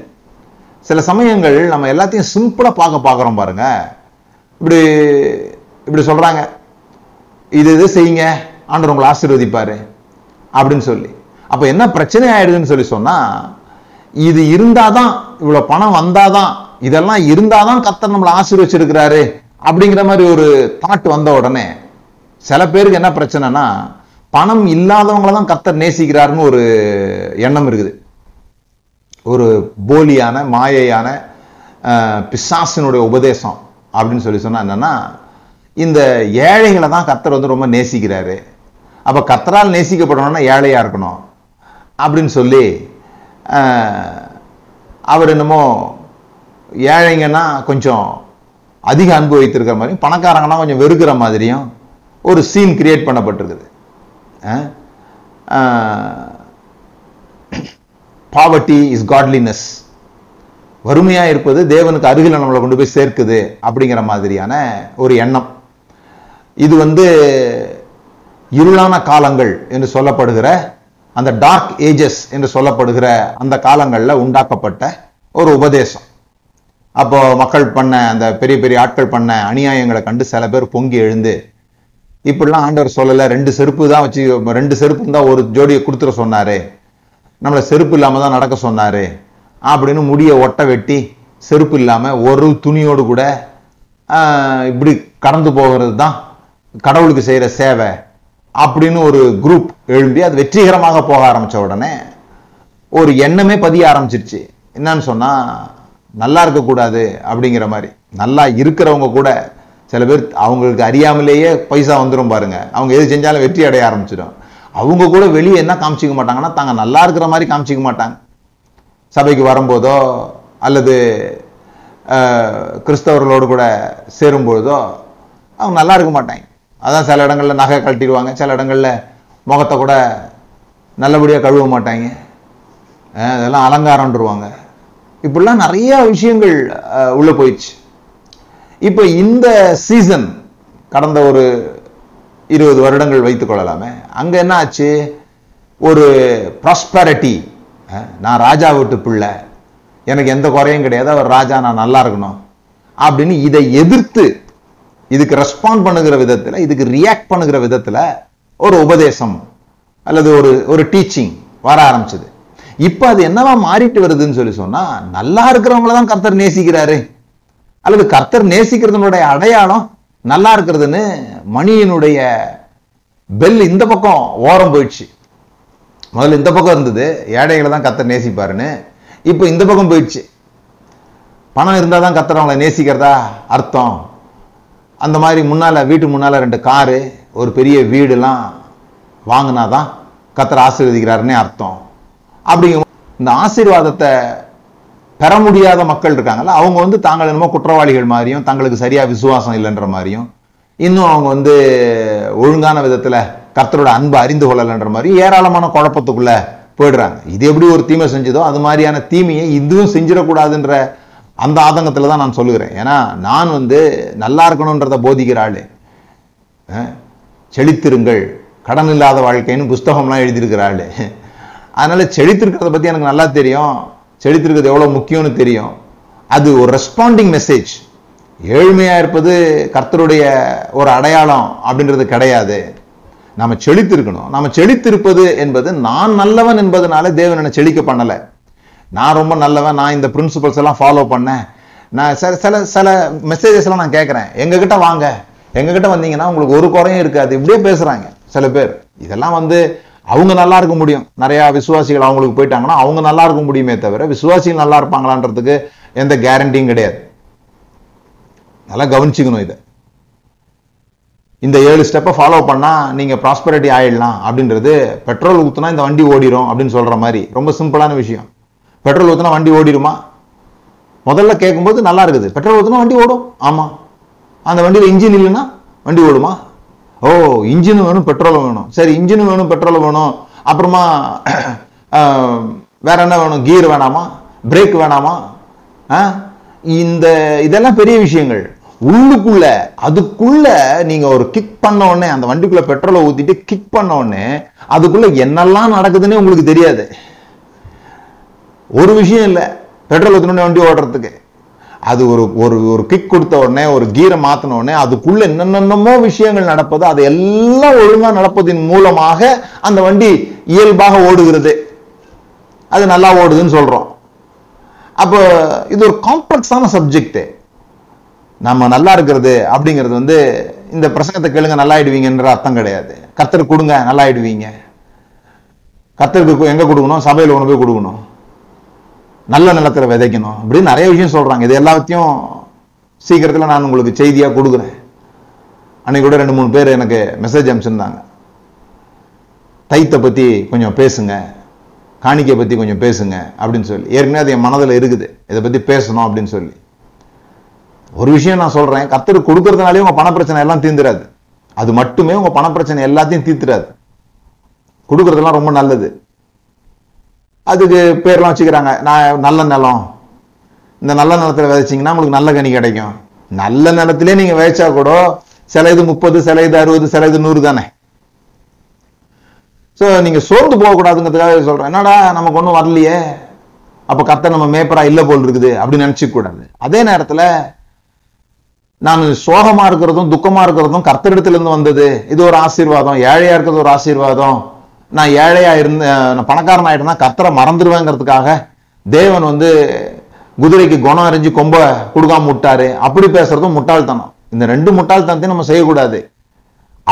சில சமயங்கள் நம்ம எல்லாத்தையும் சிம்பிளாக பார்க்க பார்க்குறோம் பாருங்கள் இப்படி இப்படி சொல்றாங்க. இது இது செய்யுங்க. ஆண்டவர் உங்களை ஆசீர்வதிப்பார். அப்படின்னு சொல்லி. அப்போ என்ன பிரச்சனை ஆயிடுதுன்னு சொல்லி சொன்னா இது இருந்தாதான் இவ்வளவு பணம் வந்தாதான் இதெல்லாம் இருந்தாதான் கத்தர் நம்மளை ஆசீர்வச்சிருக்கிறாரு அப்படிங்கிற மாதிரி ஒரு தாட் வந்த உடனே சில பேருக்கு என்ன பிரச்சனைனா பணம் இல்லாதவங்கள தான் கத்தர் நேசிக்கிறாருன்னு ஒரு எண்ணம் இருக்குது. ஒரு போலியான மாயையான பிசாசினுடைய உபதேசம். அப்படின்னு சொல்லி சொன்னால் என்னென்னா இந்த ஏழைகளை தான் கத்தர் வந்து ரொம்ப நேசிக்கிறாரு. அப்போ கத்தரால் நேசிக்கப்படணும்னா ஏழையாக இருக்கணும். அப்படின்னு சொல்லி அவர் என்னமோ ஏழைங்கன்னா கொஞ்சம் அதிக அன்பு வைத்திருக்கிற மாதிரியும் பணக்காரங்கன்னா கொஞ்சம் வெறுக்கிற மாதிரியும் ஒரு சீன் கிரியேட் பண்ணப்பட்டிருக்குது. பாவர்ட்டி இஸ் காட்லினஸ் வறுமையாக இருப்பது தேவனுக்கு அருகில் நம்மளை கொண்டு போய் சேர்க்குது அப்படிங்கிற மாதிரியான ஒரு எண்ணம். இது வந்து இருளான காலங்கள் என்று சொல்லப்படுகிற அந்த டார்க் ஏஜஸ் என்று சொல்லப்படுகிற அந்த காலங்களில் உண்டாக்கப்பட்ட ஒரு உபதேசம். அப்போ மக்கள் பண்ண அந்த பெரிய பெரிய ஆட்கள் பண்ண அநியாயங்களை கண்டு சில பேர் பொங்கி எழுந்து இப்படிலாம் ஆண்டவர் சொல்லலை ரெண்டு செருப்பு தான் வச்சு ரெண்டு செருப்பு தான் ஒரு ஜோடியை கொடுத்துட சொன்னாரு. நம்மளை செருப்பு இல்லாமல் தான் நடக்க சொன்னாரு. அப்படின்னு முடியை ஒட்ட வெட்டி செருப்பு இல்லாமல் ஒரு துணியோடு கூட இப்படி கடந்து போகிறது தான் கடவுளுக்கு செய்கிற சேவை அப்படின்னு ஒரு குரூப் எழும்பி அது வெற்றிகரமாக போக ஆரம்பிச்ச உடனே ஒரு எண்ணமே பதிய ஆரம்பிச்சிருச்சு. என்னன்னு சொன்னால் நல்லா இருக்கக்கூடாது அப்படிங்கிற மாதிரி. நல்லா இருக்கிறவங்க கூட சில பேர் அவங்களுக்கு அறியாமலேயே பைசா வந்துடும் பாருங்க. அவங்க எது செஞ்சாலும் வெற்றி அடைய ஆரம்பிச்சிடும். அவங்க கூட வெளியே என்ன காமிச்சிக்க மாட்டாங்கன்னா தாங்க நல்லா இருக்கிற மாதிரி காமிச்சிக்க மாட்டாங்க. சபைக்கு வரும்போதோ அல்லது கிறிஸ்தவர்களோடு கூட சேரும்பொழுதோ அவங்க நல்லா இருக்க மாட்டாங்க. அதான் சில இடங்களில் நகை கழட்டிடுவாங்க சில இடங்களில் முகத்தை கூட நல்லபடியாக கழுவ மாட்டாங்க. அதெல்லாம் அலங்காரம்ன்றவாங்க. இப்படிலாம் நிறையா விஷயங்கள் உள்ளே போயிடுச்சு. இப்போ இந்த சீசன் கடந்த ஒரு இருபது வருடங்கள் வைத்துக்கொள்ளலாமே கொள்ளலாமே அங்க என்ன ஆச்சு? ஒரு ப்ராஸ்பரிட்டி நான் ராஜா வீட்டு பிள்ளை. எனக்கு எந்த குறையும் கிடையாது. அவர் ராஜா நான் நல்லா இருக்கணும். அப்படின்னு இதை எதிர்த்து இதுக்கு ரெஸ்பாண்ட் பண்ணுகிற விதத்தில் இதுக்கு ரியாக்ட் பண்ணுகிற விதத்தில் ஒரு உபதேசம் அல்லது ஒரு ஒரு டீச்சிங் வர ஆரம்பிச்சது. இப்போ அது என்னவா மாறிட்டு வருதுன்னு சொல்லி சொன்னால் நல்லா இருக்கிறவங்கள தான் கர்த்தர் நேசிக்கிறாரு. அல்லது கர்த்தர் நேசிக்கிறதுனுடைய அடையாளம் நல்லா இருக்கிறதுன்னு மணியினுடைய பெல் இந்த பக்கம் ஓரம் போயிடுச்சு. முதல்ல இந்த பக்கம் இருந்தது. ஏழைகளை தான் கர்த்தர் நேசிப்பாருன்னு. இப்போ இந்த பக்கம் போயிடுச்சு. பணம் இருந்தால் தான் கர்த்தர் அவங்கள நேசிக்கிறதா அர்த்தம்? அந்த மாதிரி முன்னால் வீட்டு முன்னால் ரெண்டு காரு ஒரு பெரிய வீடுலாம் வாங்கினாதான் கத்தரை ஆசீர்வதிக்கிறாருன்னே அர்த்தம். அப்படிங்க இந்த ஆசீர்வாதத்தை பெற முடியாத மக்கள் இருக்காங்கல்ல அவங்க வந்து தாங்கள் என்னமோ குற்றவாளிகள் மாதிரியும் தங்களுக்கு சரியாக விசுவாசம் இல்லைன்ற மாதிரியும் இன்னும் அவங்க வந்து ஒழுங்கான விதத்தில் கர்த்தரோட அன்பை அறிந்து கொள்ளலைன்ற மாதிரி ஏராளமான குழப்பத்துக்குள்ள போயிடுறாங்க. இது எப்படி ஒரு தீமை செஞ்சதோ அது மாதிரியான தீமையை இதுவும் செஞ்சிடக்கூடாதுன்ற அந்த ஆதங்கத்தில் தான் நான் சொல்லுகிறேன். ஏன்னா நான் வந்து நல்லா இருக்கணுன்றத போதிக்கிற ஆளு. செழித்திருங்கள். கடன் இல்லாத வாழ்க்கைன்னு புஸ்தகம்லாம் எழுதியிருக்கிற ஆள். அதனால் செழித்திருக்கிறத பற்றி எனக்கு நல்லா தெரியும். செழித்திருக்கிறது எவ்வளோ முக்கியம்னு தெரியும். அது ஒரு ரெஸ்பாண்டிங் மெசேஜ் ஏழ்மையாக இருப்பது கர்த்தருடைய ஒரு அடையாளம் அப்படின்றது கிடையாது. நாம் செழித்திருக்கணும். நாம் செழித்திருப்பது என்பது நான் நல்லவன் என்பதனால தேவன் என்னை செழிக்க பண்ணலை. நான் ரொம்ப நல்லவன் நான் இந்த பிரின்சிபல்ஸ் எல்லாம் ஃபாலோ பண்ணேன். நான் சில சில சில மெசேஜஸ்லாம் நான் கேட்குறேன். எங்ககிட்ட வாங்க. எங்ககிட்ட வந்தீங்கன்னா உங்களுக்கு ஒரு குறையும் இருக்காது. இப்படியே பேசுகிறாங்க சில பேர். இதெல்லாம் வந்து அவங்க நல்லா இருக்க முடியும். நிறையா விசுவாசிகள் அவங்களுக்கு போயிட்டாங்கன்னா அவங்க நல்லா இருக்க முடியுமே தவிர விசுவாசிகள் நல்லா இருப்பாங்களான்றதுக்கு எந்த கேரண்டியும் கிடையாது. நல்லா கவனிச்சுக்கணும் இதை. இந்த ஏழு ஸ்டெப்பை ஃபாலோ பண்ணால் நீங்கள் ப்ராஸ்பரிட்டி ஆயிடலாம் அப்படின்றது பெட்ரோல் ஊற்றுனா இந்த வண்டி ஓடிரும் அப்படின்னு சொல்கிற மாதிரி. ரொம்ப சிம்பிளான விஷயம். பெட்ரோல் ஊற்றுனா வண்டி ஓடிடுமா முதல்ல கேட்கும்போது நல்லா இருக்குது. பெட்ரோல் ஊற்றுனா வண்டி ஓடும். ஆமாம் அந்த வண்டியில் இன்ஜின் இல்லைன்னா வண்டி ஓடுமா? ஓ இன்ஜினும் வேணும் பெட்ரோலும் வேணும். சரி இன்ஜினும் வேணும் பெட்ரோலும் வேணும். அப்புறமா வேற என்ன வேணும்? கீர் வேணாமா? பிரேக் வேணாமா? இந்த இதெல்லாம் பெரிய விஷயங்கள். உள்ளுக்குள்ள அதுக்குள்ள நீங்க ஒரு கிக் பண்ண உடனே அந்த வண்டிக்குள்ள பெட்ரோலை ஊத்திட்டு கிக் பண்ண உடனே அதுக்குள்ள என்னெல்லாம் நடக்குதுன்னே உங்களுக்கு தெரியாது. ஒரு விஷயம் இல்லை பெட்ரோல் ஊற்றின வண்டி ஓடுறதுக்கு அது ஒரு ஒரு ஒரு கிக் கொடுத்த உடனே ஒரு கீரை மாத்தின உடனே அதுக்குள்ள என்னென்னமோ விஷயங்கள் நடப்பது அது எல்லாம் ஒழுங்கா நடப்பதின் மூலமாக அந்த வண்டி இயல்பாக ஓடுகிறது. அது நல்லா ஓடுதுன்னு சொல்றோம். அப்போ இது ஒரு காம்ப்ளெக்ஸான சப்ஜெக்ட் நம்ம நல்லா இருக்கிறது அப்படிங்கிறது வந்து இந்த பிரசங்கத்தை கேளுங்க நல்லா ஆயிடுவீங்கன்ற அர்த்தம் கிடையாது. கத்தருக்கு கொடுங்க நல்லா ஆயிடுவீங்க கத்தருக்கு எங்கே கொடுக்கணும்? சபையில் ஒன்று போய் கொடுக்கணும். நல்ல நிலத்தில் விதைக்கணும். அப்படின்னு நிறைய விஷயம் சொல்கிறாங்க இது எல்லாத்தையும் சீக்கிரத்தில் நான் உங்களுக்கு செய்தியாக கொடுக்குறேன். அன்னைக்கு கூட ரெண்டு மூணு பேர் எனக்கு மெசேஜ் அனுப்பிச்சிருந்தாங்க. தைத்தை பற்றி கொஞ்சம் பேசுங்க. காணிக்கை பற்றி கொஞ்சம் பேசுங்க அப்படின்னு சொல்லி. ஏற்கனவே அது என் மனதில் இருக்குது. இதை பற்றி பேசணும் அப்படின்னு சொல்லி. ஒரு விஷயம் நான் சொல்றேன் கத்தர் கொடுக்கறதுனாலே உங்க பண பிரச்சனை எல்லாம் தீர்ந்துடாது அது மட்டுமே உங்க பணப்பிரச்சனை எல்லாத்தையும் தீர்த்துறாது கொடுக்கறதெல்லாம் ரொம்ப நல்லது. அதுக்கு பேர்லாம் வச்சுக்கிறாங்க நான் நல்ல நிலம். இந்த நல்ல நிலத்துல விதைச்சீங்கன்னா உங்களுக்கு நல்ல கனி கிடைக்கும். நல்ல நிலத்திலே நீங்க விதைச்சா கூட சில இது முப்பது சில இது அறுபது சில இது நூறு தானே. சோ நீங்க சோர்ந்து போகக்கூடாதுங்கிறதுக்காக சொல்றேன். என்னடா நமக்கு ஒன்றும் வரலையே. அப்ப கத்தை நம்ம மேப்பரா இல்லை போல் இருக்குது அப்படின்னு நினைச்சுக்க கூடாது அதே நேரத்துல நான் சோகமா இருக்கிறதும் துக்கமா இருக்கிறதும் கர்த்தரிடத்திலிருந்து வந்தது. இது ஒரு ஆசீர்வாதம். ஏழையா இருக்கிறது ஒரு ஆசீர்வாதம். நான் ஏழையா இருந்த நான் பணக்காரன் ஆயிட்டேன்னா கர்த்தரை மறந்துடுவேங்கிறதுக்காக தேவன் வந்து குதிரைக்கு குணம் அறிஞ்சு கொம்ப கொடுக்காம விட்டாரு. அப்படி பேசுறதும் முட்டாள்தனம். இந்த ரெண்டு முட்டாள்தனத்தையும் நம்ம செய்யக்கூடாது.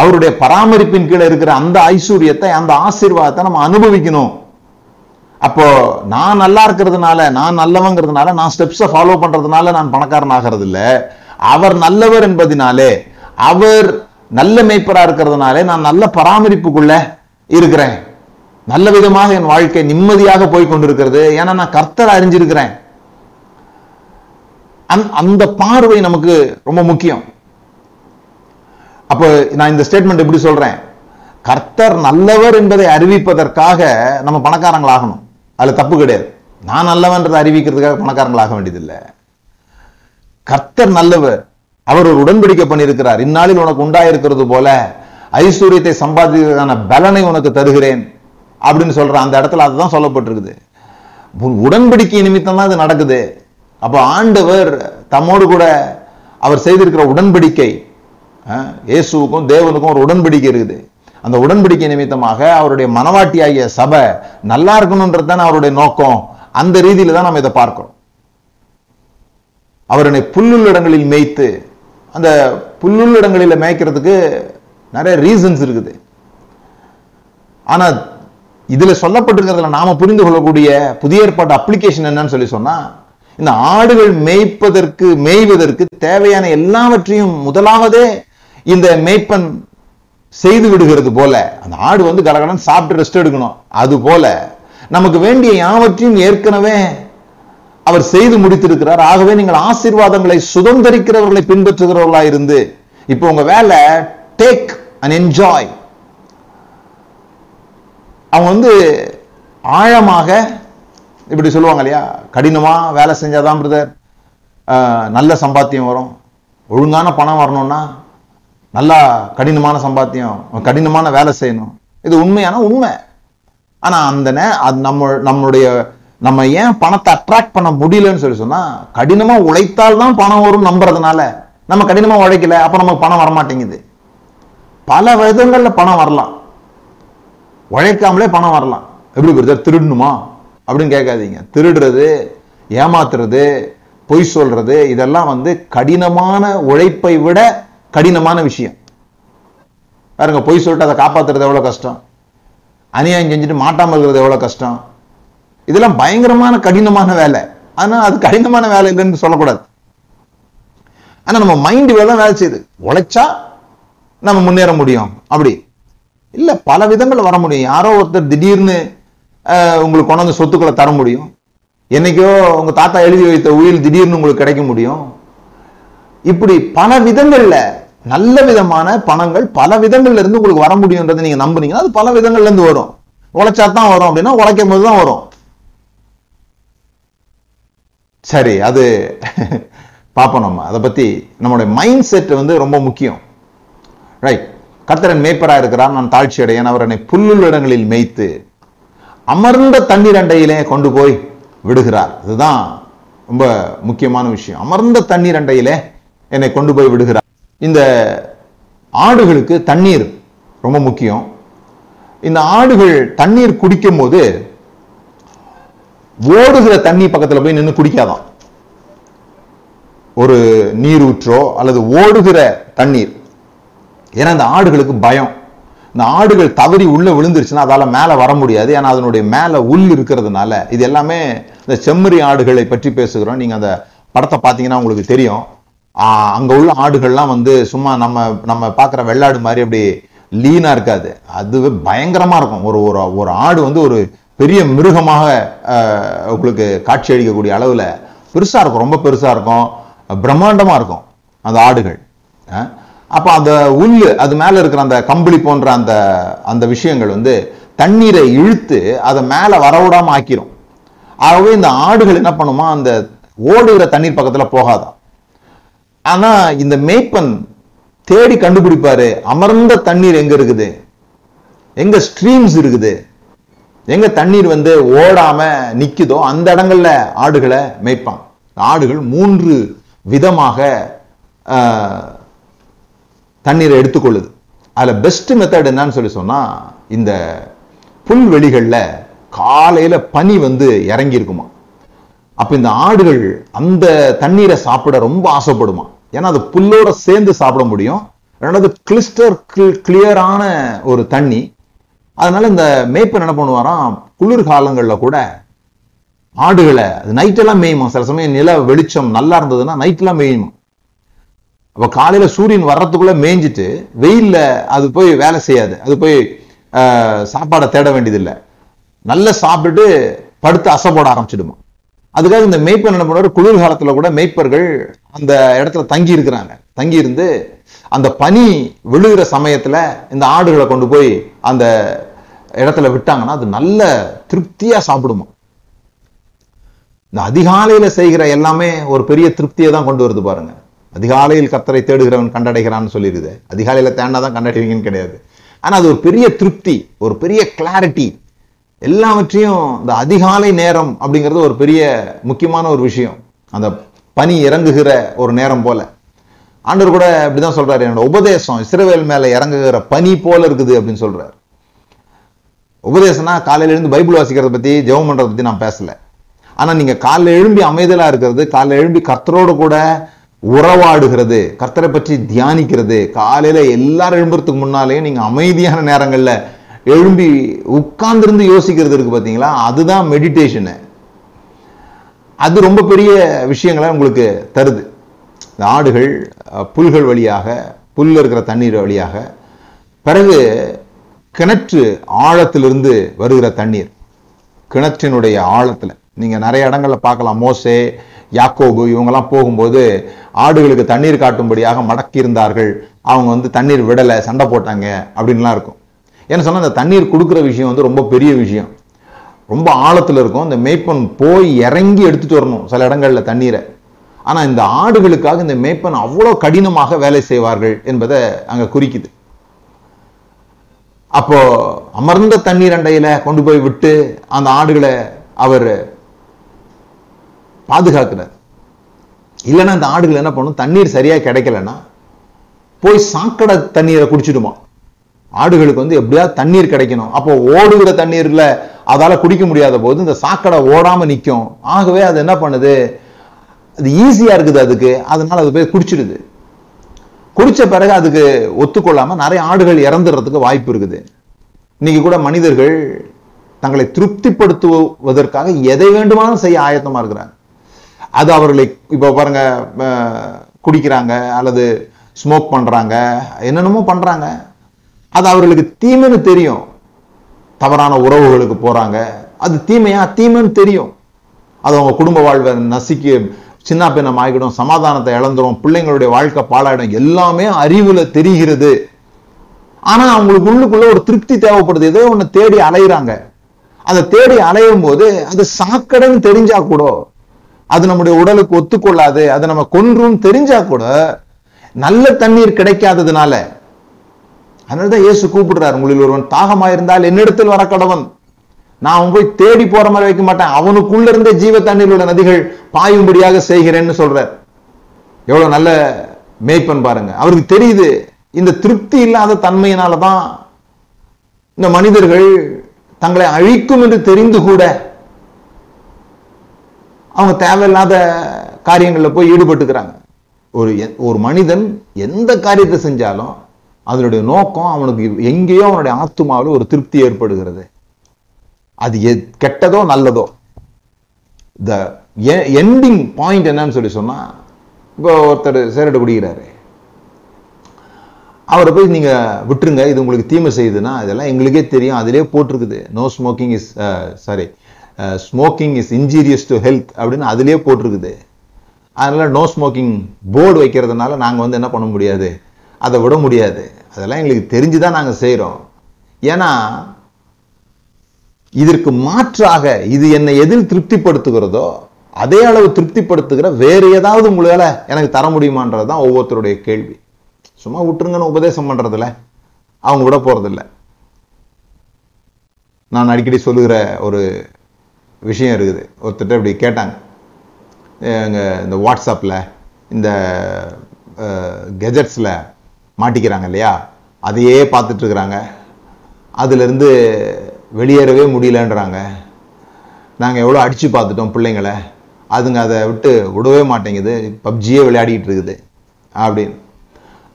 அவருடைய பராமரிப்பின் கீழே இருக்கிற அந்த ஐஸ்வர்யத்தை அந்த ஆசீர்வாதத்தை நம்ம அனுபவிக்கணும். அப்போ நான் நல்லா இருக்கிறதுனால நான் நல்லவங்கிறதுனால நான் ஸ்டெப்ஸை ஃபாலோ பண்றதுனால நான் பணக்காரன் ஆகிறது இல்லை அவர் நல்லவர் என்பதினாலே அவர் நல்ல மேய்ப்பராக இருக்கிறதுனாலே நான் நல்ல பராமரிப்புக்குள்ள இருக்கிறேன். நல்ல விதமாக என் வாழ்க்கை நிம்மதியாக போய் கொண்டிருக்கிறது. ஏன்னா நான் கர்த்தர் அறிஞ்சிருக்கிறேன். அந்த- அந்த பார்வை நமக்கு ரொம்ப முக்கியம். அப்போ நான் இந்த ஸ்டேட்மெண்ட் எப்படி சொல்றேன்? கர்த்தர் நல்லவர் என்பதை அறிவிப்பதற்காக நம்ம பணக்காரங்களாகணும். அதுல தப்பு கிடையாது. நான் நல்லவன்றதை அறிவிக்கிறதுக்காக பணக்காரங்களாக வேண்டியதில்லை. கர்த்தர் நல்லவர் அவர் ஒரு உடன்படிக்கை பண்ணியிருக்கிறார். இந்நாளில் உனக்கு உண்டாயிருக்கிறது போல ஐஸ்வர்யத்தை சம்பாதிக்கிறதுக்கான பலனை உனக்கு தருகிறேன் அப்படின்னு சொல்ற அந்த இடத்துல அதுதான் சொல்லப்பட்டிருக்குது. உடன்படிக்கை நிமித்தம் தான் இது நடக்குது. அப்போ ஆண்டவர் தம்மோடு கூட அவர் செய்திருக்கிற உடன்படிக்கை இயேசுவுக்கும் தேவனுக்கும் ஒரு உடன்படிக்கை இருக்குது. அந்த உடன்படிக்கை நிமித்தமாக அவருடைய மனவாட்டியாகிய சபை நல்லா இருக்கணுன்றது தான் அவருடைய நோக்கம். அந்த ரீதியில் தான் நம்ம இதை பார்க்கிறோம். அவர் என்னை புல்லுள்ள இடங்களில் மேய்த்து அந்த புல்லுள்ள இடங்களில் மேய்க்கிறதுக்கு நிறைய ரீசன்ஸ் இருக்குது. ஆனா இதுல சொல்லப்பட்டிருக்கிறதுல நாம புரிந்து கொள்ளக்கூடிய புதிய ஏற்பாட்டு அப்ளிகேஷன் என்னன்னு சொல்லி சொன்னா இந்த ஆடுகள் மேய்ப்பதற்கு மேய்வதற்கு தேவையான எல்லாவற்றையும் முதலாவதே இந்த மேய்ப்பன் செய்து விடுகிறது போல அந்த ஆடு வந்து கடகடன் சாப்பிட்டு ரெஸ்ட் எடுக்கணும். அது போல நமக்கு வேண்டிய யாவற்றையும் ஏற்கனவே அவர் செய்து முடித்திருக்கிறார். ஆகவே நீங்கள் ஆசீர்வாதங்களை சுதந்திரிக்கிறவர்களை பின்பற்றுகிறவர்களா இருந்து இப்போ உங்க வேலை டேக் அண்ட் என்ஜாய் அவங்க வந்து ஆழமாக இப்படி சொல்லுவாங்க இல்லையா? கடினமா வேலை செஞ்சாதான் பிரதர் நல்ல சம்பாத்தியம் வரும். ஒழுங்கான பணம் வரணும்னா நல்லா கடினமான சம்பாத்தியம் கடினமான வேலை செய்யணும். இது உண்மையான உண்மை. ஆனா அந்த அது நம்ம நம்மளுடைய நம்ம ஏன் பணத்தை அட்ராக்ட் பண்ண முடியலன்னு சொல்லி சொன்னா கடினமா உழைத்தால் தான் பணம் வரும் நம்புறதுனால நம்ம கடினமா உழைக்கல அப்போ நமக்கு பணம் வரமாட்டேங்குது. பல விதங்கள்ல பணம் வரலாம். உழைக்காமலே பணம் வரலாம். எப்படி பிரதர் திருடணுமா? அப்படின்னு கேட்காதீங்க. திருடுறது ஏமாத்துறது பொய் சொல்றது இதெல்லாம் வந்து கடினமான உழைப்பை விட கடினமான விஷயம். பாருங்க பொய் சொல்லிட்டு அதை காப்பாத்துறது எவ்வளவு கஷ்டம்? அநியாயம் செஞ்சுட்டு மாட்டாமல் இருக்கிறது எவ்வளவு கஷ்டம்? இதெல்லாம் பயங்கரமான கடினமான வேலை. ஆனா அது கடினமான வேலை இல்லைன்னு சொல்லக்கூடாது. ஆனா நம்ம மைண்ட் வேலை வேலை செய்யுது? உழைச்சா நம்ம முன்னேற முடியும். அப்படி. இல்ல பல விதங்கள் வர முடியும். யாரோ ஒருத்தர் திடீர்னு உங்களுக்கு கொண்டாந்து சொத்துக்களை தர முடியும். என்னைக்கோ உங்க தாத்தா எழுதி வைத்த உயில் திடீர்னு உங்களுக்கு கிடைக்க முடியும். இப்படி பல விதங்கள்ல நல்ல விதமான பணங்கள் பல விதங்கள்ல இருந்து உங்களுக்கு வர முடியும்ன்றதை நீங்க நம்புனீங்கன்னா அது பல விதங்கள்ல இருந்து வரும். உழைச்சா தான் வரும். அப்படின்னா உழைக்கும் போது தான் வரும். சரி அது பார்ப்போம் நம்ம. அதை பத்தி நம்மளுடைய மைண்ட் செட் வந்து ரொம்ப முக்கியம். ரைட் கர்த்தரன் மேய்ப்பராக இருக்கிறார் நான் தாழ்ச்சி அடையேன் அவர் என்னை புல்லுள்ள இடங்களில் மேய்த்து அமர்ந்த தண்ணீர் அண்டையிலே கொண்டு போய் விடுகிறார். இதுதான் ரொம்ப முக்கியமான விஷயம். அமர்ந்த தண்ணீர் அண்டையிலே என்னை கொண்டு போய் விடுகிறார். இந்த ஆடுகளுக்கு தண்ணீர் ரொம்ப முக்கியம். இந்த ஆடுகள் தண்ணீர் குடிக்கும் போது ஓடுகிற தண்ணி பக்கத்துல போய் நின்று குடிக்காதான். ஒரு நீரூற்றோ அல்லது ஓடுகிற தண்ணீர். ஏன்னா அந்த ஆடுகளுக்கு பயம். இந்த ஆடுகள் தவறி உள்ள விழுந்துருச்சுன்னா அதால மேல வர முடியாது. ஏன்னா அதனுடைய மேல உள் இருக்கிறதுனால இது எல்லாமே இந்த செம்மறி ஆடுகளை பற்றி பேசுகிறோம். நீங்க அந்த படத்தை பார்த்தீங்கன்னா உங்களுக்கு தெரியும். ஆஹ் அங்க உள்ள ஆடுகள்லாம் வந்து சும்மா நம்ம நம்ம பார்க்குற வெள்ளாடு மாதிரி அப்படி லீனா இருக்காது. அது பயங்கரமா இருக்கும். ஒரு ஒரு ஒரு ஆடு வந்து ஒரு பெரிய மிருகமாக உங்களுக்கு காட்சி அளிக்கக்கூடிய அளவில் பெருசாக இருக்கும் ரொம்ப பெருசாக இருக்கும். பிரம்மாண்டமாக இருக்கும் அந்த ஆடுகள். அப்போ அந்த உள்ளு அது மேலே இருக்கிற அந்த கம்பளி போன்ற அந்த அந்த விஷயங்கள் வந்து தண்ணீரை இழுத்து அதை மேலே வரவிடாமல் ஆக்கிரும். ஆகவே இந்த ஆடுகள் என்ன பண்ணுமா அந்த ஓடுகிற தண்ணீர் பக்கத்தில் போகாதாம் ஆனால் இந்த மேய்ப்பன் தேடி கண்டுபிடிப்பாரு அமர்ந்த தண்ணீர் எங்கே இருக்குது? எங்கே ஸ்ட்ரீம்ஸ் இருக்குது? எங்க தண்ணீர் வந்து ஓடாம நிற்குதோ அந்த இடங்கள்ல ஆடுகளை மேய்ப்பான் ஆடுகள் மூன்று விதமாக ஆஹ், தண்ணீரை எடுத்துக்கொள்ளுது. அதுல பெஸ்ட் மெத்தட் என்னன்னு சொல்லி சொன்னா இந்த புல்வெளிகள்ல காலையில பனி வந்து இறங்கி அப்போ அப்ப இந்த ஆடுகள் அந்த தண்ணீரை சாப்பிட ரொம்ப ஆசைப்படுமா. ஏன்னா அது புல்லோட சேர்ந்து சாப்பிட முடியும். ரெண்டாவது கிளிஸ்டர் கிளியரான ஒரு தண்ணி அதனால இந்த மேய்ப்பு என்ன பண்ணுவாராம்? குளிர் காலங்களில் கூட ஆடுகளை அது நைட்டெல்லாம் மேயுமா? சில சமயம் நில வெளிச்சம் நல்லா இருந்ததுன்னா நைட்டெல்லாம் மேயுமா? அப்போ காலையில் சூரியன் வர்றதுக்குள்ள மேய்ஞ்சிட்டு வெயில்ல அது போய் வேலை செய்யாது. அது போய் சாப்பாடை தேட வேண்டியதில்லை. நல்லா சாப்பிட்டுட்டு படுத்து அசைப்பட ஆரம்பிச்சிடுமா? அதுக்காக இந்த மேய்ப்பர் என்ன பண்ணுவார்? குளிர்காலத்தில் கூட மேய்ப்பர்கள் அந்த இடத்துல தங்கி இருக்கிறாங்க. தங்கி இருந்து அந்த பனி விழுகிற சமயத்தில் இந்த ஆடுகளை கொண்டு போய் அந்த இடத்துல விட்டாங்கன்னா அது நல்ல திருப்தியா சாப்பிடுமா? இந்த அதிகாலையில செய்கிற எல்லாமே ஒரு பெரிய திருப்தியை தான் கொண்டு வருது பாருங்க. அதிகாலையில் கத்தரை தேடுகிறவன் கண்டடைகிறான்னு சொல்லிடுது அதிகாலையில தேண்டாதான் கண்டடைவீங்கன்னு கிடையாது. ஆனா அது ஒரு பெரிய திருப்தி ஒரு பெரிய கிளாரிட்டி எல்லாவற்றையும் இந்த அதிகாலை நேரம் அப்படிங்கிறது ஒரு பெரிய முக்கியமான ஒரு விஷயம். அந்த பனி இறங்குகிற ஒரு நேரம் போல. ஆண்டவர் கூட இப்படிதான் சொல்றாரு என்னோட உபதேசம் இஸ்ரேவேல் மேல இறங்குகிற பனி போல இருக்குது அப்படின்னு சொல்றாரு. உபதேசம்னா காலையில எழுந்து பைபிள் வாசிக்கிறத பத்தி ஜெபம் பண்றத பத்தி நான் பேசல. ஆனா நீங்க காலைல எழும்பி அமைதலா இருக்கிறது காலைல எழும்பி கர்த்தரோடு கூட உறவாடுகிறது கர்த்தரை பற்றி தியானிக்கிறது காலையில எல்லாரும் எழும்புறதுக்கு முன்னாலேயும் நீங்க அமைதியான நேரங்கள்ல எழும்பி உட்கார்ந்துருந்து யோசிக்கிறது இருக்கு பார்த்தீங்களா அதுதான் மெடிடேஷனு அது ரொம்ப பெரிய விஷயங்களை உங்களுக்கு தருது. இந்த ஆடுகள் புல்கள் வழியாக புல்ல இருக்கிற தண்ணீர் வழியாக பிறகு கிணற்று ஆழத்திலிருந்து வருகிற தண்ணீர். கிணற்றினுடைய ஆழத்தில். நீங்கள் நிறைய இடங்களில் பார்க்கலாம். மோசே யாக்கோபு இவங்கெல்லாம் போகும்போது ஆடுகளுக்கு தண்ணீர் காட்டும்படியாக மடக்கி இருந்தார்கள் அவங்க வந்து தண்ணீர் விடலை சண்டை போட்டாங்க அப்படின்லாம் இருக்கும். ஏன்னு சொன்னால் அந்த தண்ணீர் கொடுக்குற விஷயம் வந்து ரொம்ப பெரிய விஷயம். ரொம்ப ஆழத்தில் இருக்கும். இந்த மேய்ப்பன் போய் இறங்கி எடுத்துட்டு வரணும் சில இடங்களில் தண்ணீரை. ஆனால் இந்த ஆடுகளுக்காக இந்த மேய்ப்பன் அவ்வளோ கடினமாக வேலை செய்வார்கள் என்பதை அங்கே குறிக்குது. அப்போ அமர்ந்த தண்ணீர் அண்டையில கொண்டு போய் விட்டு அந்த ஆடுகளை அவர் பாதுகாக்கிறார். இல்லைன்னா அந்த ஆடுகள் என்ன பண்ணும்? தண்ணீர் சரியா கிடைக்கலன்னா போய் சாக்கடை தண்ணீரை குடிச்சிடுமா? ஆடுகளுக்கு வந்து எப்படியாவது தண்ணீர் கிடைக்கணும்? அப்போ ஓடுகிற தண்ணீர்ல அதால குடிக்க முடியாத போது இந்த சாக்கடை ஓடாம நிற்கும் ஆகவே அது என்ன பண்ணுது? அது ஈஸியா இருக்குது அதுக்கு. அதனால அது போய் குடிச்சிடுது. குடித்த பிறகு அதுக்கு ஒத்துக்கொள்ளாம நிறைய ஆடுகள் இறந்துடுறதுக்கு வாய்ப்பு இருக்குது. இன்னைக்கு கூட மனிதர்கள் தங்களை திருப்திப்படுத்துவதற்காக எதை வேண்டுமானாலும் செய்ய ஆயத்தமா இருக்கிறாங்க. அது அவர்களை இப்போ பாருங்க குடிக்கிறாங்க அல்லது ஸ்மோக் பண்றாங்க என்னென்னமோ பண்றாங்க. அது அவர்களுக்கு தீமைன்னு தெரியும். தவறான உறவுகளுக்கு போறாங்க. அது தீமையா? தீமைன்னு தெரியும். அது அவங்க குடும்ப வாழ்வை நசுக்கி சின்ன பின்னம் ஆகிடும் சமாதானத்தை இழந்துரும் பிள்ளைங்களுடைய வாழ்க்கை பாழாயிடும் எல்லாமே அறிவுல தெரிகிறது. ஆனா அவங்களுக்கு உள்ளுக்குள்ள ஒரு திருப்தி தேவைப்படுது. ஏதோ ஒண்ணு தேடி அலையுறாங்க. அதை தேடி அலையும் போது அது சாக்கடைன்னு தெரிஞ்சா கூட அது நம்முடைய உடலுக்கு ஒத்துக்கொள்ளாது அதை நம்ம கொன்றும் தெரிஞ்சா கூட நல்ல தண்ணீர் கிடைக்காததுனால அதனாலதான் இயேசு கூப்பிடுறார் உங்களில் ஒருவன் தாகமாயிருந்தால் என்னிடத்தில் வர கடவன். நான் அவன் போய் தேடி போற மாதிரி வைக்க மாட்டேன். அவனுக்குள்ள இருந்தே ஜீவ தண்ணீர் உள்ள நதிகள் பாயும்படியாக செய்கிறேன்னு சொல்றார். எவ்வளவு நல்ல மேய்ப்பன் பாருங்க. அவருக்கு தெரியுது இந்த திருப்தி இல்லாத தன்மையினால தான் இந்த மனிதர்கள் தங்களை அழிக்கும் என்று தெரிந்து கூட அவங்க தேவையில்லாத காரியங்கள்ல போய் ஈடுபட்டுக்கிறாங்க. ஒரு ஒரு மனிதன் எந்த காரியத்தை செஞ்சாலும் அதனுடைய நோக்கம் அவனுக்கு எங்கேயோ அவனுடைய ஆத்துமாவில் ஒரு திருப்தி ஏற்படுகிறது. அது கெட்டதோ நல்லதோ? த எண்டிங் பாயிண்ட் என்னன்னு சொல்லி சொன்னால் இப்போ ஒருத்தர் சேரட்டு குடிக்கிறாரு. அவரை போய் நீங்கள் விட்டுருங்க இது உங்களுக்கு தீமை செய்யுதுன்னா இதெல்லாம் எங்களுக்கே தெரியும் அதிலே போட்டிருக்குது. No smoking is sorry smoking is injurious to health அப்படின்னு அதிலே போட்டிருக்குது. அதனால் நோ ஸ்மோக்கிங் போர்டு வைக்கிறதுனால நாங்கள் வந்து என்ன பண்ண முடியாது? அதை விட முடியாது. அதெல்லாம் எங்களுக்கு தெரிஞ்சு தான் நாங்கள் செய்கிறோம் ஏன்னா இதற்கு மாற்றாக இது என்னை எதில் திருப்திப்படுத்துகிறதோ அதே அளவு திருப்திப்படுத்துகிற வேறு ஏதாவது உங்களால எனக்கு தர முடியுமான்றது தான் ஒவ்வொருத்தருடைய கேள்வி. சும்மா விட்டுருங்கன்னு உபதேசம் பண்றதுல அவங்க விட போகிறதில்ல நான் அடிக்கடி சொல்லுகிற ஒரு விஷயம் இருக்குது. ஒருத்தர்கிட்ட இப்படி கேட்டாங்க. எங்கள் இந்த வாட்ஸ்அப்பில் இந்த கெஜெட்ஸில் மாட்டிக்கிறாங்க இல்லையா? அதையே பார்த்துட்டு இருக்கிறாங்க. அதுலேருந்து வெளியேறவே முடியலன்றாங்க. நாங்கள் எவ்வளோ அடித்து பார்த்துட்டோம் பிள்ளைங்களை. அதுங்க அதை விட்டு விடவே மாட்டேங்குது. பப்ஜியே விளையாடிட்டு இருக்குது. அப்படின்னு.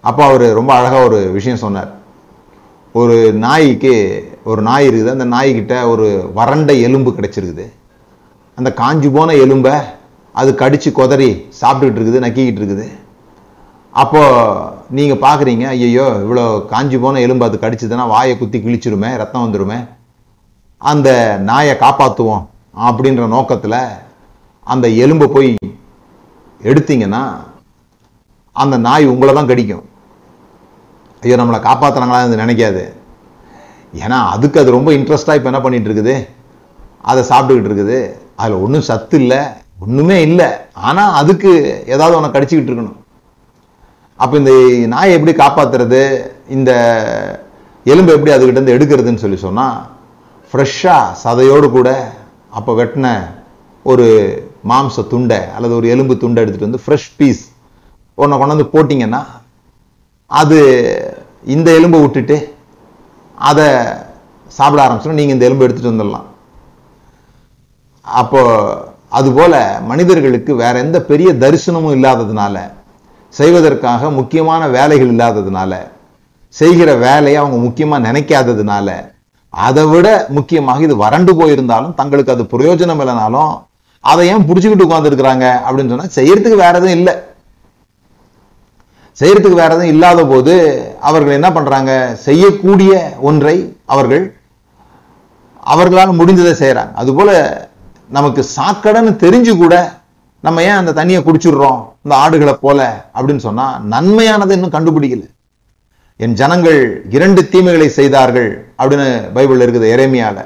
அப்போ அவர் ரொம்ப அழகாக ஒரு விஷயம் சொன்னார். ஒரு நாய்க்கு ஒரு நாய் இருக்குது. அந்த நாய்கிட்ட ஒரு வறண்ட எலும்பு கிடச்சிருக்குது. அந்த காஞ்சி போன எலும்பை அது கடித்து கொதறி சாப்பிட்டுக்கிட்டு இருக்குது நக்கிக்கிட்டு இருக்குது. அப்போது நீங்கள் பார்க்குறீங்க ஐயோ இவ்வளோ காஞ்சி போன எலும்பு அது கடிச்சதுன்னா வாயை குத்தி கிழிச்சிருமே ரத்தம் வந்துடுமே அந்த நாயை காப்பாற்றுவோம் அப்படின்ற நோக்கத்தில் அந்த எலும்பை போய் எடுத்தீங்கன்னா அந்த நாய் உங்களை தான் கடிக்கும். ஐயோ நம்மளை காப்பாத்துறாங்களா நினைக்காது. ஏன்னா அதுக்கு அது ரொம்ப இன்ட்ரெஸ்டாக இப்போ என்ன பண்ணிகிட்ருக்குது இருக்குது? அதை சாப்பிட்டுக்கிட்டு இருக்குது. அதில் ஒன்றும் சத்து இல்லை ஒன்றுமே இல்லை. ஆனால் அதுக்கு ஏதாவது ஒன்று கடிச்சிக்கிட்டு இருக்கணும். அப்போ இந்த நாயை எப்படி காப்பாத்துறது? இந்த எலும்பு எப்படி அதுக்கிட்டேருந்து எடுக்கிறதுன்னு சொல்லி சொன்னால் ஃப்ரெஷ்ஷாக சதையோடு கூட அப்போ வெட்டின ஒரு மாம்ச துண்டை அல்லது ஒரு எலும்பு துண்டை எடுத்துகிட்டு வந்து ஃப்ரெஷ் பீஸ் ஒன்றை கொண்டாந்து போட்டிங்கன்னா அது இந்த எலும்பை விட்டுட்டு அதை சாப்பிட ஆரம்பிச்சிடும். நீங்கள் இந்த எலும்பு எடுத்துகிட்டு வந்துடலாம். அப்போ அதுபோல் மனிதர்களுக்கு வேற எந்த பெரிய தரிசனமும் இல்லாததுனால செய்வதற்காக முக்கியமான வேலைகள் இல்லாததுனால செய்கிற வேலையை அவங்க முக்கியமாக நினைக்காததுனால அதை விட முக்கியமாக இது வறண்டு போயிருந்தாலும் தங்களுக்கு அது பிரயோஜனம் இல்லைனாலும் அதை ஏன் பிடிச்சிக்கிட்டு உட்காந்துருக்குறாங்க அப்படின்னு சொன்னா செய்யறதுக்கு வேற எதுவும் இல்லை. செய்யறதுக்கு வேற எதுவும் இல்லாத போது அவர்கள் என்ன பண்றாங்க? செய்யக்கூடிய ஒன்றை அவர்கள் அவர்களால் முடிஞ்சதை செய்யறாங்க. அதுபோல நமக்கு சாக்கடைன்னு தெரிஞ்சு கூட நம்ம ஏன் அந்த தண்ணியை குடிச்சிடுறோம்? இந்த ஆடுகளை போல அப்படின்னு சொன்னா நன்மையானதை இன்னும் கண்டுபிடிக்கல. என் ஜனங்கள் இரண்டு தீமைகளை செய்தார்கள் அப்படின்னு பைபிள் இருக்குது எரேமியால.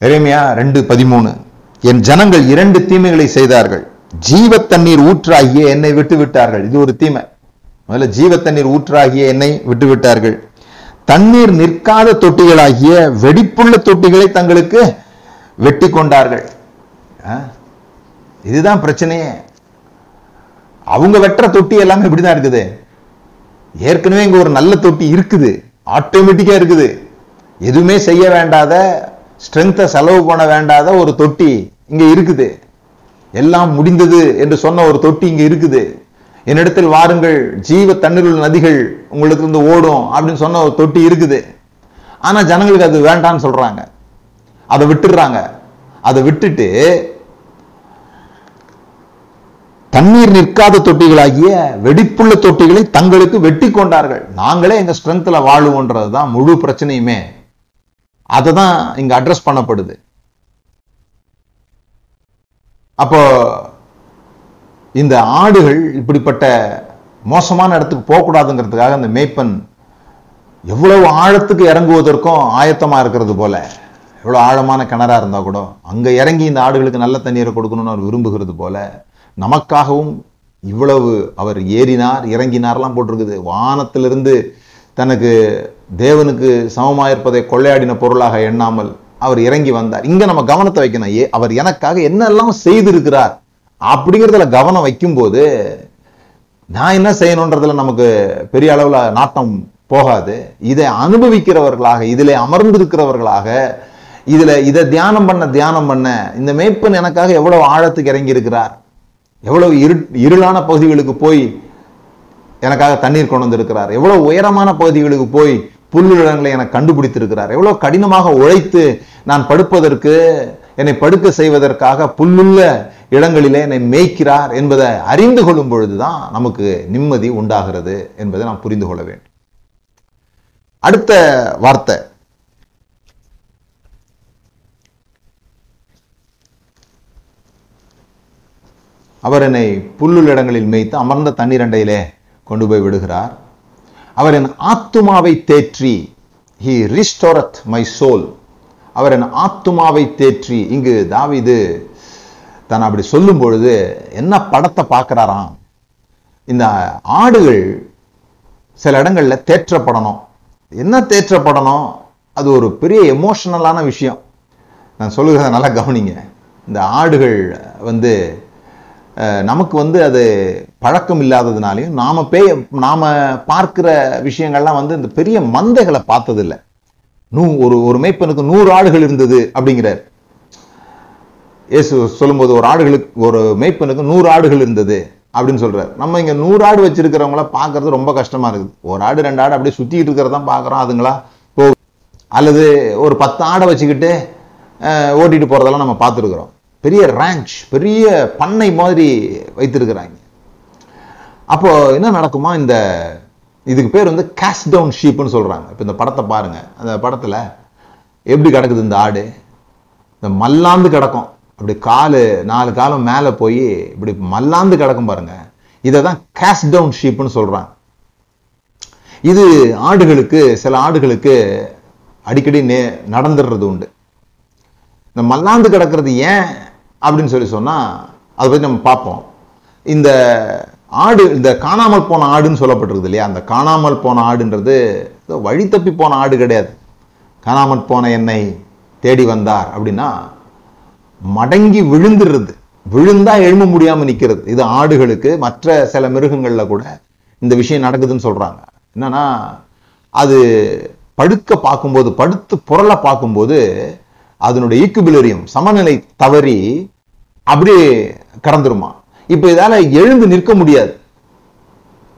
எரேமியா ரெண்டு பதிமூணு. என் ஜனங்கள் இரண்டு தீமைகளை செய்தார்கள். ஜீவ தண்ணீர் ஊற்றாகிய என்னை விட்டு விட்டார்கள். இது ஒரு தீமை. முதல்ல ஜீவ தண்ணீர் ஊற்றாகிய என்னை விட்டு விட்டார்கள். தண்ணீர் நிற்காத தொட்டிகளாகிய வெடிப்புள்ள தொட்டிகளை தங்களுக்கு வெட்டி கொண்டார்கள். ஆ? இதுதான் பிரச்சனையே. அவங்க வெட்டுற தொட்டி எல்லாமே இப்படிதான் இருக்குது. ஏற்கனவே இங்க ஒரு நல்ல தொட்டி இருக்குது. ஆட்டோமேட்டிக்கா இருக்குது. எதுவுமே செய்ய வேண்டாத ஸ்ட்ரென்த்தை செலவு பண்ண வேண்டாத ஒரு தொட்டி இங்க இருக்குது. எல்லாம் முடிந்தது என்று சொன்ன ஒரு தொட்டி இங்க இருக்குது. என்னிடத்தில் வாருங்கள் ஜீவ தண்ணீருள்ள நதிகள் உங்களுக்கு இருந்து ஓடும் அப்படின்னு சொன்ன ஒரு தொட்டி இருக்குது. ஆனா ஜனங்களுக்கு அது வேண்டாம்னு சொல்றாங்க. அதை விட்டுடுறாங்க. அதை விட்டுட்டு தண்ணீர் நிற்காத தொட்டிகளாகிய வெடிப்புள்ள தொட்டிகளை தங்களுக்கு வெட்டி கொண்டார்கள். நாங்களே எங்கள் ஸ்ட்ரென்த்தில் வாழுவோன்றது தான் முழு பிரச்சனையுமே. அதை தான் இங்க அட்ரஸ் பண்ணப்படுது. அப்போ இந்த ஆடுகள் இப்படிப்பட்ட மோசமான இடத்துக்கு போகக்கூடாதுங்கிறதுக்காக அந்த மேய்ப்பன் எவ்வளவு ஆழத்துக்கு இறங்குவதற்கும் ஆயத்தமாக இருக்கிறது போல. எவ்வளோ ஆழமான கிணறாக இருந்தால் கூட அங்கே இறங்கி இந்த ஆடுகளுக்கு நல்ல தண்ணீரை கொடுக்கணும்னு அவர் விரும்புகிறது போல நமக்காகவும் இவ்வளவு அவர் ஏறினார் இறங்கினார்லாம் போட்டிருக்குது. வானத்திலிருந்து தனக்கு தேவனுக்கு சமமாக இருப்பதை கொள்ளையாடின பொருளாக எண்ணாமல் அவர் இறங்கி வந்தார். இங்கே நம்ம கவனத்தை வைக்கணும். ஏ அவர் எனக்காக என்னெல்லாம் செய்திருக்கிறார் அப்படிங்கிறதுல கவனம் வைக்கும்போது நான் என்ன செய்யணுன்றதுல நமக்கு பெரிய அளவுல நாட்டம் போகாது. இதை அனுபவிக்கிறவர்களாக இதில் அமர்ந்திருக்கிறவர்களாக இதுல இதை தியானம் பண்ண தியானம் பண்ண இந்த மேய்ப்பன் எனக்காக எவ்வளவு ஆழத்துக்கு இறங்கி இருக்கிறார் எவ்வளவு இரு இருளான பகுதிகளுக்கு போய் எனக்காக தண்ணீர் கொண்டு வந்திருக்கிறார். எவ்வளவு உயரமான பகுதிகளுக்கு போய் புல்லிடங்களை எனக்கு கண்டுபிடித்திருக்கிறார். எவ்வளவு கடினமாக உழைத்து நான் படுப்பதற்கு என்னை படுக்க செய்வதற்காக புல்லுள்ள இடங்களிலே என்னை மேய்க்கிறார் என்பதை அறிந்து கொள்ளும் பொழுதுதான் நமக்கு நிம்மதி உண்டாகிறது என்பதை நாம் புரிந்து கொள்ள வேண்டும். அடுத்த வார்த்தை. அவர் என்னை புல்லுள்ள இடங்களில் மேய்த்து அமர்ந்த தண்ணீர் அண்டையிலே கொண்டு போய் விடுகிறார். அவர் என் ஆத்துமாவை தேற்றி ஹி ரிஸ்டோரத் மை சோல் அவர் என் ஆத்துமாவை தேற்றி இங்கு தாவிது தான் அப்படி சொல்லும் பொழுது என்ன படத்தை பார்க்குறாராம்? இந்த ஆடுகள் சில இடங்களில் தேற்றப்படணும். என்ன தேற்றப்படணும்? அது ஒரு பெரிய எமோஷனலான விஷயம். நான் சொல்லுகிறத நல்லா கவனிங்க. இந்த ஆடுகள் வந்து நமக்கு வந்து அது பழக்கம் இல்லாததுனாலையும் நாம பே நாம பார்க்கிற விஷயங்கள்லாம் வந்து இந்த பெரிய மந்தைகளை பார்த்ததில்லை. நூ ஒரு ஒரு மேய்ப்பனுக்கு நூறு ஆடுகள் இருந்தது அப்படிங்கிறார். இயேசு சொல்லும்போது ஒரு ஆடுகளுக்கு ஒரு மேய்ப்பனுக்கு நூறு ஆடுகள் இருந்தது அப்படின்னு சொல்கிறார் நம்ம இங்க நூறு ஆடு வச்சிருக்கிறவங்கள பார்க்கறது ரொம்ப கஷ்டமா இருக்குது. ஒரு ஆடு ரெண்டு ஆடு அப்படியே சுத்திட்டு இருக்கிறதான் பார்க்குறோம் அதுங்களா? போ அல்லது ஒரு பத்து ஆடை வச்சுக்கிட்டு ஓட்டிகிட்டு ஓட்டிட்டு போறதெல்லாம் நம்ம பார்த்துருக்குறோம். பெரிய ரேஞ்ச் பெரிய பண்ணை மாதிரி வைத்திருக்கிறாங்க. அப்போ என்ன நடக்குமா? இந்த இதுக்கு பேர் வந்து கேஷ் டவுன் ஷீப்னு சொல்றாங்க. இப்போ இந்த படத்தை பாருங்க. அந்த படத்துல எப்படி கிடக்குது இந்த ஆடு? இந்த மல்லாந்து கிடக்கும். அப்படி காலு நாலு காலம் மேலே போய் இப்படி மல்லாந்து கிடக்கும் பாருங்க. இதை தான் கேஷ் டவுன் ஷீப்னு சொல்றாங்க. இது ஆடுகளுக்கு சில ஆடுகளுக்கு அடிக்கடி நே நடந்துடுறது உண்டு. இந்த மல்லாந்து கிடக்கிறது ஏன் அப்படின்னு சொல்லி சொன்னா அதை பற்றி நம்ம பார்ப்போம். இந்த ஆடு இந்த காணாமல் போன ஆடுன்னு சொல்லப்பட்டிருக்குது இல்லையா? அந்த காணாமல் போன ஆடுன்றது ஏதோ வழி தப்பி போன ஆடு கிடையாது. காணாமல் போன என்னை தேடி வந்தார் அப்படின்னா மடங்கி விழுந்துடுறது. விழுந்தா எழும்ப முடியாமல் நிற்கிறது இது ஆடுகளுக்கு மற்ற சில மிருகங்கள்ல கூட இந்த விஷயம் நடக்குதுன்னு சொல்றாங்க. என்னன்னா அது படுக்க பார்க்கும்போது படுத்து புரளை பார்க்கும்போது அதனுடைய ஈக்குபிலரியம் சமநிலை தவறி அப்படியே கடந்துருமா? இப்ப இதால எழுந்து நிற்க முடியாது.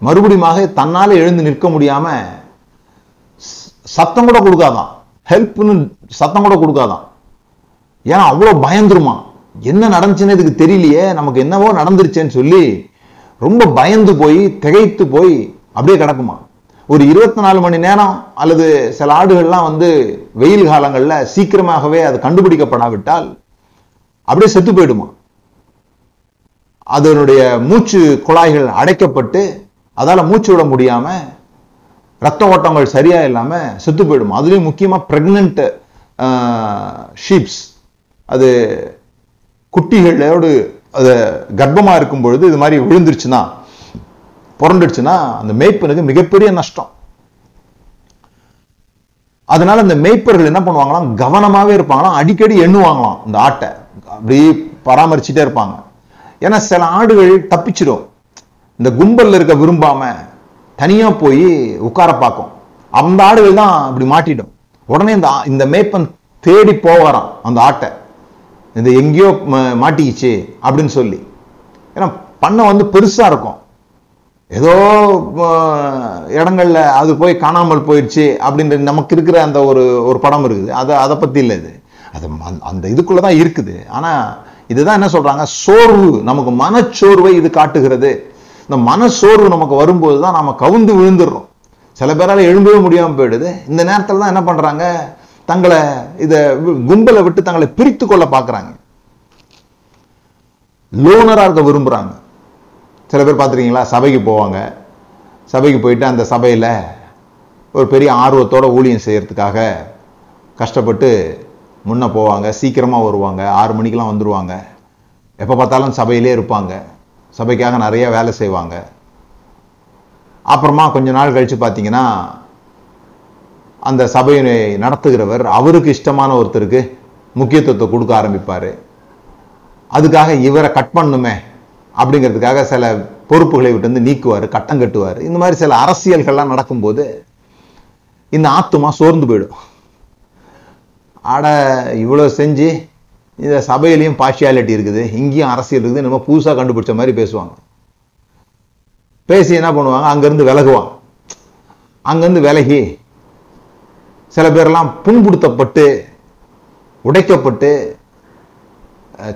மறுபடியுமாக தன்னால எழுந்து நிற்க முடியாம சத்தம் கூட கொடுக்காதான். ஹெல்ப்னு சத்தம் கூட கொடுக்காதான். ஏன்னா அவ்வளோ பயந்துருமா? என்ன நடந்துச்சுன்னு இதுக்கு தெரியலையே. நமக்கு என்னவோ நடந்துருச்சேன்னு சொல்லி ரொம்ப பயந்து போய் திகைத்து போய் அப்படியே கிடக்குமா? ஒரு இருபத்தி நாலு மணி நேரம் அல்லது சில ஆடுகள்லாம் வந்து வெயில் காலங்களில் சீக்கிரமாகவே அது கண்டுபிடிக்கப்படாவிட்டால் அப்படியே செத்து போயிடுமா? அதனுடைய மூச்சு குழாய்கள் அடைக்கப்பட்டு அதால மூச்சு விட முடியாம ரத்த ஓட்டங்கள் சரியா இல்லாமல் செத்து போயிடுமா? அதுலேயும் முக்கியமா ப்ரெக்னென்ட் ஷீப்ஸ் அது குட்டிகளோடு அது கர்ப்பமா இருக்கும் பொழுது இது மாதிரி விழுந்துருச்சுன்னா புரண்டுடுச்சுன்னா அந்த மேய்ப்பனுக்கு மிகப்பெரிய நஷ்டம். அதனால இந்த மேய்ப்பர்கள் என்ன பண்ணுவாங்களாம்? கவனமாவே இருப்பாங்களாம். அடிக்கடி எண்ணுவாங்களாம் இந்த ஆட்டை. அப்படி பராமரிச்சுட்டே இருப்பாங்க. ஏன்னா சில ஆடுகள் தப்பிச்சிடும். இந்த கும்பலில் இருக்க விரும்பாம தனியா போய் உட்கார பார்க்கும். அந்த ஆடுகள் தான் அப்படி மாட்டிடும். உடனே இந்த இந்த மேய்ப்பன் தேடி போவாராம் அந்த ஆட்டை. இது எங்கேயோ மாட்டிக்கிச்சு அப்படின்னு சொல்லி. ஏன்னா பண்ணை வந்து பெருசா இருக்கும். ஏதோ இடங்களில் இடங்கள்ல அது போய் காணாமல் போயிடுச்சு அப்படின்ற நமக்கு இருக்கிற அந்த ஒரு ஒரு படம் இருக்குது. அதை அதை பற்றி இல்லை இது. அது ம- அந்த இதுக்குள்ளே தான் இருக்குது. ஆனால் இதுதான் என்ன சொல்றாங்க? சோர்வு நமக்கு மனச்சோர்வை இது காட்டுகிறது. இந்த மனச்சோர்வு நமக்கு வரும்போது தான் நாம் கவுந்து விழுந்துடுறோம். சில பேரால் எழும்பவே முடியாமல் போயிடுது. இந்த நேரத்தில் தான் என்ன பண்றாங்க? தங்களை இதை கும்பலை விட்டு தங்களை பிரித்து கொள்ள பார்க்குறாங்க லோனராக இருக்க விரும்புகிறாங்க சில பேர் பார்த்துருக்கீங்களா? சபைக்கு போவாங்க. சபைக்கு போயிட்டு அந்த சபையில் ஒரு பெரிய ஆர்வத்தோட ஊழியம் செய்கிறதுக்காக கஷ்டப்பட்டு முன்னே போவாங்க. சீக்கிரமாக வருவாங்க. ஆறு மணிக்கெலாம் வந்துடுவாங்க எப்போ பார்த்தாலும் சபையிலே இருப்பாங்க. சபைக்காக நிறைய வேலை செய்வாங்க. அப்புறமா கொஞ்ச நாள் கழித்து பார்த்தீங்கன்னா அந்த சபையை நடத்துகிறவர் அவருக்கு இஷ்டமான ஒருத்தருக்கு முக்கியத்துவத்தை கொடுக்க ஆரம்பிப்பார். அதுக்காக இவரை கட் பண்ணுமே அப்படிங்கிறதுக்காக சில பொறுப்புகளை விட்டு வந்து நீக்குவார் கட்டம் கட்டுவார். இந்த மாதிரி சில அரசியல்கள்லாம் நடக்கும்போது இந்த ஆத்துமா சோர்ந்து போயிடும். ஆட இவ்வளோ செஞ்சு இந்த சபையிலையும் பார்ஷியாலிட்டி இருக்குது இங்கேயும் அரசியல் இருக்குது நம்ம புதுசாக கண்டுபிடிச்ச மாதிரி பேசுவாங்க. பேசி என்ன பண்ணுவாங்க? அங்கேருந்து விலகுவான் அங்கேருந்து விலகி சில பேர்லாம் புண்படுத்தப்பட்டு உடைக்கப்பட்டு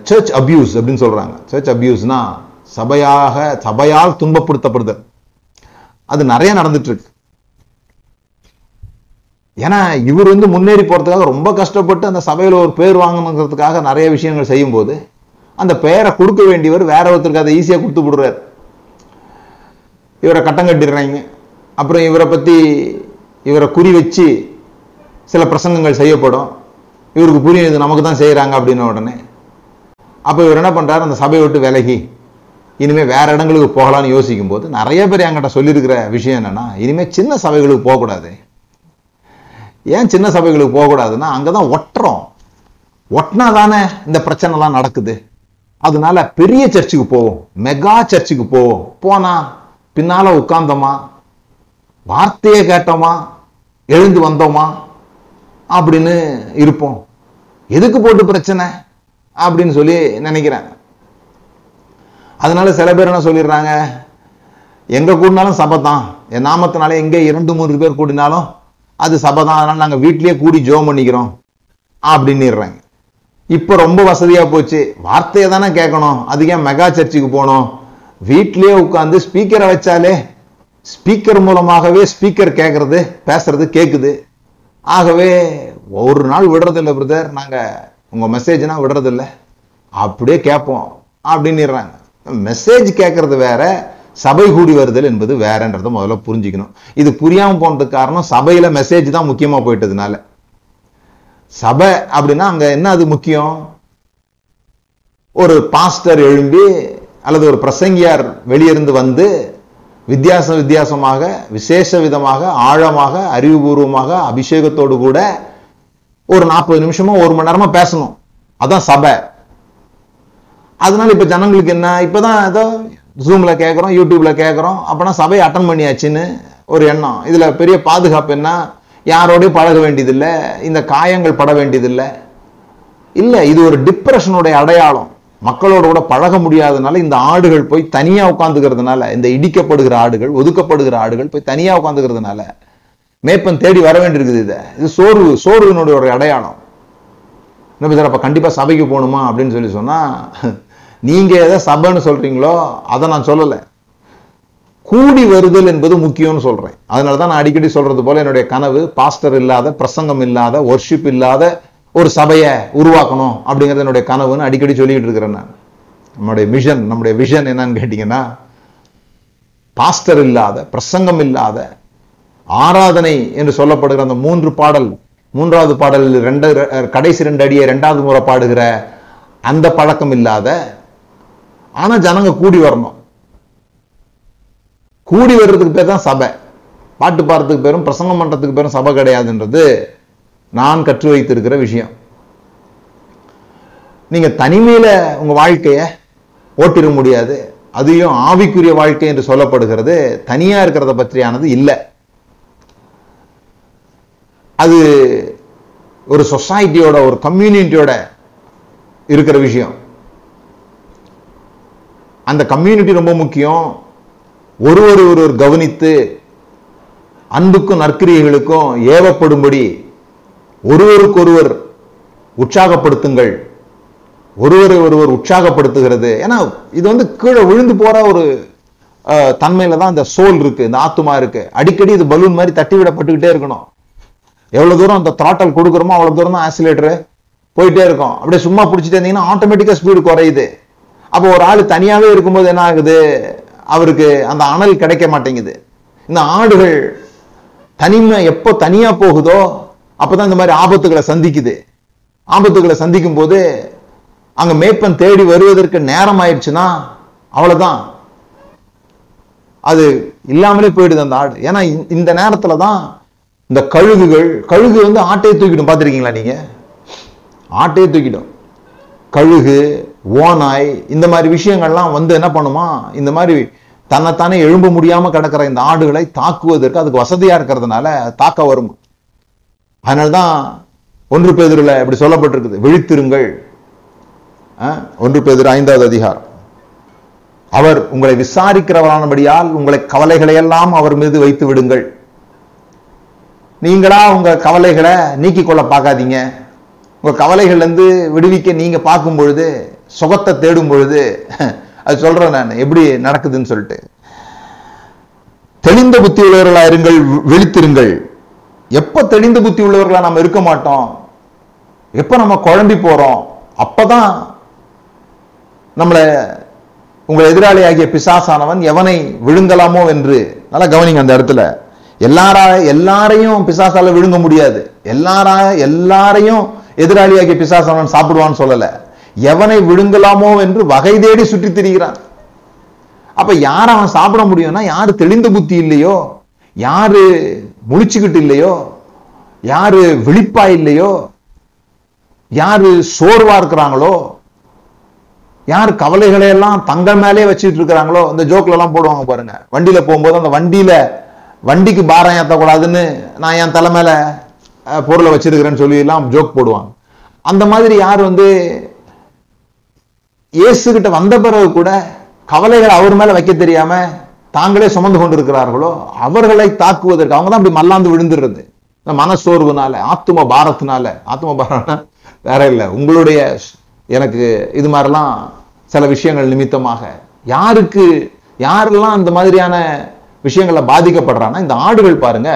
சர்ச் அப்யூஸ் அப்படின்னு சொல்றாங்க. சர்ச் அப்யூஸ்னால் சபையாக சபையால் துன்பப்படுத்தப்படுதல் அது நிறைய நடந்துட்டு இருக்கு ஏன்னா இவர் வந்து முன்னேறி போறதுக்காக ரொம்ப கஷ்டப்பட்டு அந்த சபையில ஒரு பேர் வாங்கணுங்கிறதுக்காக நிறைய விஷயங்கள் செய்யும்போது அந்த பெயரை கொடுக்க வேண்டியவர் வேற ஒருத்தருக்கு அதை ஈஸியா கொடுத்து விடுறாரு. இவரை கட்டம் கட்டிடுறாங்க. அப்புறம் இவரை பத்தி இவரை குறி வச்சு சில பிரசங்கங்கள் செய்யப்படும். இவருக்கு புரியும் இது நமக்கு தான் செய்யறாங்க அப்படின்ன உடனே. அப்போ இவர் என்ன பண்றாரு? அந்த சபையை விட்டு விலகி இனிமேல் வேற இடங்களுக்கு போகலான்னு யோசிக்கும் போது நிறைய பேர் என்கிட்ட சொல்லியிருக்கிற விஷயம் என்னென்னா இனிமேல் சின்ன சபைகளுக்கு போகக்கூடாது. ஏன் சின்ன சபைகளுக்கு போகக்கூடாதுன்னா அங்கதான் ஒட்டுறோம். ஒட்டினா தானே இந்த பிரச்சனைலாம் நடக்குது. அதனால பெரிய சர்ச்சுக்கு போவோம். மெகா சர்ச்சுக்கு போவோம். போனா பின்னால உட்கார்ந்தோமா? வார்த்தையை கேட்டோமா? எழுந்து வந்தோமா? அப்படின்னு இருப்போம். எதுக்கு போட்டு பிரச்சனை? அப்படின்னு சொல்லி நினைக்கிறேன். அதனால சில பேர் என்ன சொல்லிடுறாங்க? எங்கே கூடினாலும் சபை தான். என் நாமத்தினால எங்கே இரண்டு மூன்று பேர் கூடினாலும் அது சபை தான். நாங்கள் நாங்க கூடி ஜோம் பண்ணிக்கிறோம் அப்படின்னுறாங்க இப்போ ரொம்ப வசதியாக போச்சு. வார்த்தையை தானே கேட்கணும். அதுக்கே ஏன் மெகா சர்ச்சுக்கு போகணும்? வீட்லேயே உட்காந்து ஸ்பீக்கரை வச்சாலே ஸ்பீக்கர் மூலமாகவே ஸ்பீக்கர் கேட்குறது பேசுறது கேட்குது. ஆகவே ஒரு நாள் விடுறதில்ல பிரதர் நாங்கள் உங்கள் மெசேஜ்னால் விடுறதில்ல. அப்படியே கேட்போம் அப்படின்னுறாங்க மெசேஜ் கேட்கறது வேற சபை கூடி வருதல் என்பது வேறன்றதை முதல்ல புரிஞ்சுக்கணும். இது புரியாம போனதுக்கு காரணம் சபையில் மெசேஜ் தான் முக்கியமா போயிட்டதுனால. சபை அப்படின்னா அங்க என்ன அது முக்கியம்? ஒரு பாஸ்டர் எழும்பி அல்லது ஒரு பிரசங்கியார் வெளியிருந்து வந்து வித்தியாசம் வித்தியாசமாக விசேஷ விதமாக ஆழமாக அறிவுபூர்வமாக அபிஷேகத்தோடு கூட ஒரு நாற்பது நிமிஷமோ ஒரு மணி நேரமா பேசணும். அதான் சபை. அதனால இப்போ ஜனங்களுக்கு என்ன? இப்போ தான் ஏதோ ஜூமில் கேட்குறோம் யூடியூப்பில் கேட்குறோம் அப்போனா சபையை அட்டன் பண்ணியாச்சுன்னு ஒரு எண்ணம். இதில் பெரிய பாதுகாப்பு என்ன? யாரோடையும் பழக வேண்டியதில்லை. இந்த காயங்கள் பட வேண்டியதில்லை. இல்லை இது ஒரு டிப்ரெஷனுடைய அடையாளம். மக்களோட கூட பழக முடியாதனால இந்த ஆடுகள் போய் தனியாக உட்காந்துக்கிறதுனால இந்த இடிக்கப்படுகிற ஆடுகள் ஒதுக்கப்படுகிற ஆடுகள் போய் தனியாக உட்காந்துக்கிறதுனால மேப்பன் தேடி வர வேண்டியிருக்குது இதை. இது சோர்வு சோர்வினுடைய ஒரு அடையாளம். என்ன பேசுகிற அப்போ கண்டிப்பாக சபைக்கு போகணுமா அப்படின்னு சொல்லி சொன்னால் நீங்க எதை சபைன்னு சொல்றீங்களோ அதை நான் சொல்லலை. கூடி வருதல் என்பது முக்கியம்னு சொல்றேன். அதனாலதான் நான் அடிக்கடி சொல்றது போல என்னுடைய கனவு பாஸ்டர் இல்லாத பிரசங்கம் இல்லாத ஒர்ஷிப் இல்லாத ஒரு சபையை உருவாக்கணும் அப்படிங்கறது என்னுடைய கனவுன்னு அடிக்கடி சொல்லிட்டு இருக்கிறேன் நான். நம்முடைய மிஷன் நம்முடைய விஷன் என்னன்னு கேட்டிங்கன்னா பாஸ்டர் இல்லாத பிரசங்கம் இல்லாத ஆராதனை என்று சொல்லப்படுகிற அந்த மூன்று பாடல் மூன்றாவது பாடல் ரெண்டு கடைசி ரெண்டு அடியை ரெண்டாவது முறை பாடுகிற அந்த பழக்கம் இல்லாத ஆனா ஜனங்க கூடி வரணும். கூடி வர்றதுக்கு பேர் தான் சபை. பாட்டு பாடுறதுக்கு பேரும் பிரசங்கம் பண்றதுக்கு பேரும் சபை கிடையாதுன்றது நான் கற்று வைத்திருக்கிற விஷயம். நீங்க தனிமையில உங்க வாழ்க்கைய ஓட்டிட முடியாது. அதையும் ஆவிக்குரிய வாழ்க்கை என்று சொல்லப்படுகிறது. தனியா இருக்கிறத பற்றியானது இல்லை. அது ஒரு சொசைட்டியோட ஒரு கம்யூனிட்டியோட இருக்கிற விஷயம். அந்த கம்யூனிட்டி ரொம்ப முக்கியம். ஒருவர் ஒருவர் கவனித்து அன்புக்கும் நற்கிரியைகளுக்கும் ஏவப்படும்படி ஒருவருக்கொருவர் உற்சாகப்படுத்துங்கள். ஒருவரை ஒருவர் உற்சாகப்படுத்துகிறது. ஏன்னா இது வந்து கீழே விழுந்து போற ஒரு அஹ், தன்மையில தான் இந்த சோல் இருக்கு இந்த ஆத்துமா இருக்கு. அடிக்கடி இது பலூன் மாதிரி தட்டி விடப்பட்டுக்கிட்டே இருக்கணும். எவ்வளவு தூரம் அந்த த்ராட்டல் கொடுக்குறோமோ அவ்வளவு தூரம் தான் ஆசிலேட்டர் போயிட்டே இருக்கும். அப்படியே சும்மா பிடிச்சிட்டு இருந்தீங்கன்னா ஆட்டோமேட்டிக்கா ஸ்பீடு குறையுது. அப்போ ஒரு ஆள் தனியாவே இருக்கும்போது என்ன ஆகுது? அவருக்கு அந்த அனல் கிடைக்க மாட்டேங்குது. இந்த ஆடுகள் தனிமை எப்போ தனியா போகுதோ அப்போதான் இந்த மாதிரி ஆபத்துகளை சந்திக்குது. ஆபத்துகளை சந்திக்கும் போது அங்க மேய்ப்பன் தேடி வருவதற்கு நேரம் ஆயிடுச்சுன்னா அவ்வளவுதான். அது இல்லாமலே போயிடுது அந்த ஆடு. ஏன்னா இந்த- நேரத்தில் தான் இந்த கழுகுகள் கழுகு வந்து ஆட்டையை தூக்கிடும். பார்த்துருக்கீங்களா நீங்க? ஆட்டையை தூக்கிடும். கழுகு ஓனாய் இந்த மாதிரி விஷயங்கள்லாம் வந்து என்ன பண்ணுமா? இந்த மாதிரி தன்னைத்தானே எழும்ப முடியாம கிடக்கிற இந்த ஆடுகளை தாக்குவதற்கு அதுக்கு வசதியா இருக்கிறதுனால தாக்க வரும். அதனால தான் ஒன்று பேதரில் இப்படி சொல்லப்பட்டிருக்குது. விழித்திருங்கள். ஒன்று பேதர் ஐந்தாவது அதிகாரம். அவர் உங்களை விசாரிக்கிறவரானபடியால் உங்களை கவலைகளை எல்லாம் அவர் மீது வைத்து விடுங்கள். நீங்களா உங்க கவலைகளை நீக்கிக்கொள்ள பார்க்காதீங்க. உங்க கவலைகள்ல இருந்து விடுவிக்க நீங்க பார்க்கும் பொழுது சுகத்தை தேடும் பொழுது அது சொல்றேன் நான் எப்படி நடக்குதுன்னு சொல்லிட்டு. தெளிந்த புத்தி உள்ளவர்களா இருங்கள் வெளித்திருங்கள். எப்ப தெளிந்த புத்தி உள்ளவர்களா நம்ம இருக்க மாட்டோம்? எப்ப நம்ம குழம்பி போறோம்? அப்பதான் நம்மளை உங்கள் எதிராளியாகிய பிசாசானவன் எவனை விழுங்கலாமோ என்று. நல்லா கவனிங்க அந்த இடத்துல. எல்லாரா எல்லாரையும் பிசாசால விழுங்க முடியாது. எல்லாரா எல்லாரையும் எதிராளியாகிய பிசாசானவன் சாப்பிடுவான்னு சொல்லல. எவனை விழுங்கலாமோ என்று வகை தேடி சுற்றி திரிகிறான். அப்ப யார் அவன் சாப்பிட முடியும்னா யாரு தெளிந்த புத்தி இல்லையோ யாரு முழிச்சுக்கிட்டு இல்லையோ யாரு விழிப்பா இல்லையோ யாரு சோர்வா இருக்கிறாங்களோ யார் கவலைகளை எல்லாம் தங்கள் மேலே வச்சுட்டு இருக்கிறாங்களோ இந்த ஜோக்ல எல்லாம் போடுவாங்க பாருங்க. வண்டியில போகும்போது அந்த வண்டியில வண்டிக்கு பாரம் ஏத்தக்கூடாதுன்னு நான் என் தலை மேல பொருளை வச்சிருக்கிறேன்னு சொல்லி எல்லாம் ஜோக் போடுவாங்க. அந்த மாதிரி யார் வந்து இயேசு கிட்ட வந்த பிறகு கூட கவலைகளை அவர் மேல வைக்க தெரியாம தாங்களே சுமந்து கொண்டிருக்கிறார்களோ அவர்களை தாக்குவதற்கு அவங்க தான் அப்படி மல்லாந்து விழுந்துடுறது. இந்த மனசோர்வுனால ஆத்தும பாரத்தினால ஆத்தும பாரம்னா வேற இல்லை. உங்களுடைய எனக்கு இது மாதிரிலாம் சில விஷயங்கள் நிமித்தமாக யாருக்கு யாரெல்லாம் இந்த மாதிரியான விஷயங்கள பாதிக்கப்படுறான்னா இந்த ஆடுகள் பாருங்க.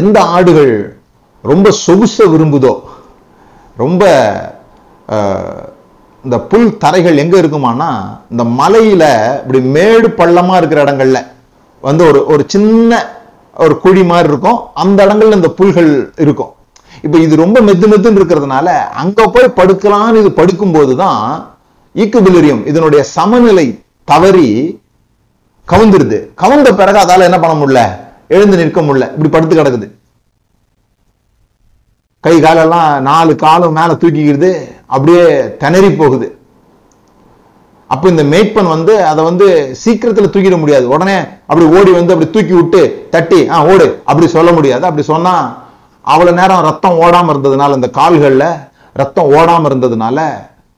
எந்த ஆடுகள் ரொம்ப சொகுச விரும்புதோ ரொம்ப இந்த புல் தரைகள் எங்க இருக்குமானா இந்த மலையில இப்படி மேடு பள்ளமா இருக்கிற இடங்கள்ல. வந்து ஒரு ஒரு சின்ன ஒரு குழி மாதிரி இருக்கும். அந்த இடங்கள்ல இந்த புல்கள் இருக்கும். இப்ப இது ரொம்ப மெத்து மெத்துன்னு இருக்கிறதுனால அங்க போய் படுக்கலாம்னு இது படுக்கும்போது தான் ஈக்குபிலிரியம் இதனுடைய சமநிலை தவறி கவுந்துருது. கவுந்த பிறகு அதால என்ன பண்ண முடியல? எழுந்து நிற்க முடியல. இப்படி படுத்து கிடக்குது. கை காலெல்லாம் நாலு காலம் மேல தூக்கிக்கிறது அப்படியே திணறி போகுது. அப்ப இந்த மேய்ப்பன் வந்து அதை வந்து சீக்கிரத்துல தூக்கிட முடியாது. உடனே அப்படி ஓடி வந்து அப்படி தூக்கி விட்டு தட்டி ஆ ஓடு. அப்படி சொல்ல முடியாது. அப்படி சொன்னா அவ்வளவு நேரம் ரத்தம் ஓடாம இருந்ததுனால இந்த கால்கள்ல ரத்தம் ஓடாம இருந்ததுனால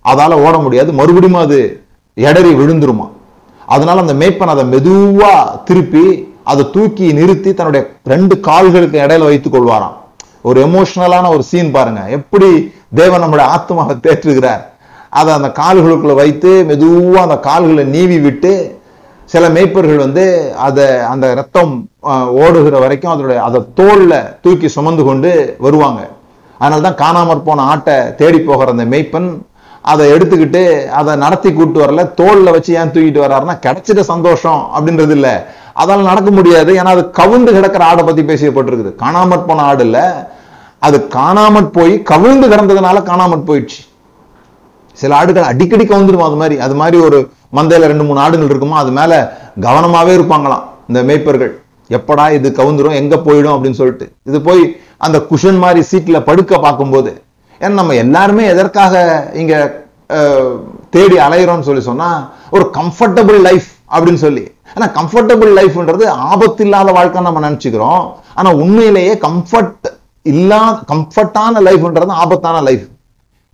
அதால ஓட முடியாது. மறுபடியும் அது எடறி விழுந்துருமா. அதனால அந்த மேய்ப்பன் அதை மெதுவா திருப்பி அதை தூக்கி நிறுத்தி தன்னுடைய ரெண்டு கால்களுக்கு இடையில வைத்துக் கொள்வாராம். ஒரு எமோஷனலான ஒரு சீன் பாருங்க. எப்படி தேவன் நம்முடைய ஆத்மாவை தேற்றுகிறார். அதை அந்த கால்களுக்குள்ள வைத்து மெதுவாக அந்த கால்களை நீவி விட்டு சில மேய்ப்பர்கள் வந்து அதை அந்த ரத்தம் ஓடுகிற வரைக்கும் அதனுடைய அதை தோல்ல தூக்கி சுமந்து கொண்டு வருவாங்க. அதனால தான் காணாமற் போன ஆட்டை தேடி போகிற அந்த மேய்ப்பன் அதை எடுத்துக்கிட்டு அதை நடத்தி கூட்டு வரல. தோல்ல வச்சு ஏன் தூக்கிட்டு வர்றாருன்னா கிடைச்சிட்ட சந்தோஷம் அப்படின்றது இல்ல அதால நடக்க முடியாது. ஏன்னா அது கவிழ்ந்து கிடக்கிற ஆடை பத்தி பேசியப்பட்டிருக்குது. காணாமற் போன ஆடு இல்ல. அது காணாமற் போய் கவிழ்ந்து கிடந்ததுனால காணாமற் போயிடுச்சு. சில ஆடுகள் அடிக்கடி கவுந்துடும் அது மாதிரி. அது மாதிரி ஒரு மந்தையில ரெண்டு மூணு ஆடுகள் இருக்குமா அது மேல கவனமாவே இருப்பாங்களாம் இந்த மேய்ப்பர்கள். எப்படா இது கவுந்துரும் எங்க போயிடும் அப்படின்னு சொல்லிட்டு. இது போய் அந்த குஷன் மாதிரி சீட்ல படுக்க பார்க்கும்போது ஏன்னா நம்ம எல்லாருமே எதற்காக இங்க தேடி அலையிறோம்னு சொல்லி சொன்னா ஒரு கம்ஃபர்டபுள் லைஃப் அப்படின்னு சொல்லி. ஆனால் கம்ஃபர்டபுள் லைஃப்ன்றது ஆபத்து இல்லாத வாழ்க்கை நம்ம நினச்சிக்கிறோம். ஆனா உண்மையிலேயே கம்ஃபர்ட் இல்லா கம்ஃபர்ட்டான லைஃப்ன்றது ஆபத்தான லைஃப்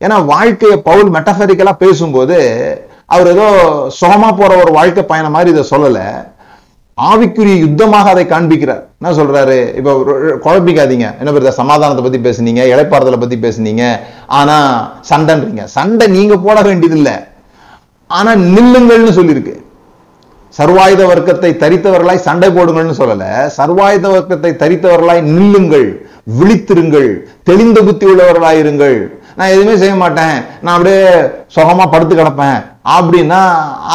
ஏன்னா வாழ்க்கையை பவுல் மெட்டஃபரிக்கலாக பேசும்போது அவர் ஏதோ சுகமாக போற ஒரு வாழ்க்கை பயணம் மாதிரி இதை சொல்லல. ஆவிக்குரிய யுத்தமாக அதை காண்பிக்கிறார். என்ன சொல்றாரு? இப்ப குழப்பிக்காதீங்க. என்ன பெரிய சமாதானத்தை பத்தி பேசுனீங்க இழைப்பாறுதலை பத்தி பேசுனீங்க. ஆனா சண்டைன்றீங்க. சண்டை நீங்க போட வேண்டியது ஆனா நில்லுங்கள்னு சொல்லியிருக்கு. சர்வாயுத வர்க்கத்தை தரித்தவர்களாய் சண்டை போடுங்கள்னு சொல்லல. சர்வாயுத வர்க்கத்தை தரித்தவர்களாய் நில்லுங்கள் விழித்திருங்கள் தெளிந்த புத்தி உள்ளவர்களாயிருங்கள். நான் எதுவுமே செய்ய மாட்டேன். நான் அப்படியே சுகமா படுத்து கிடப்பேன். அப்படின்னா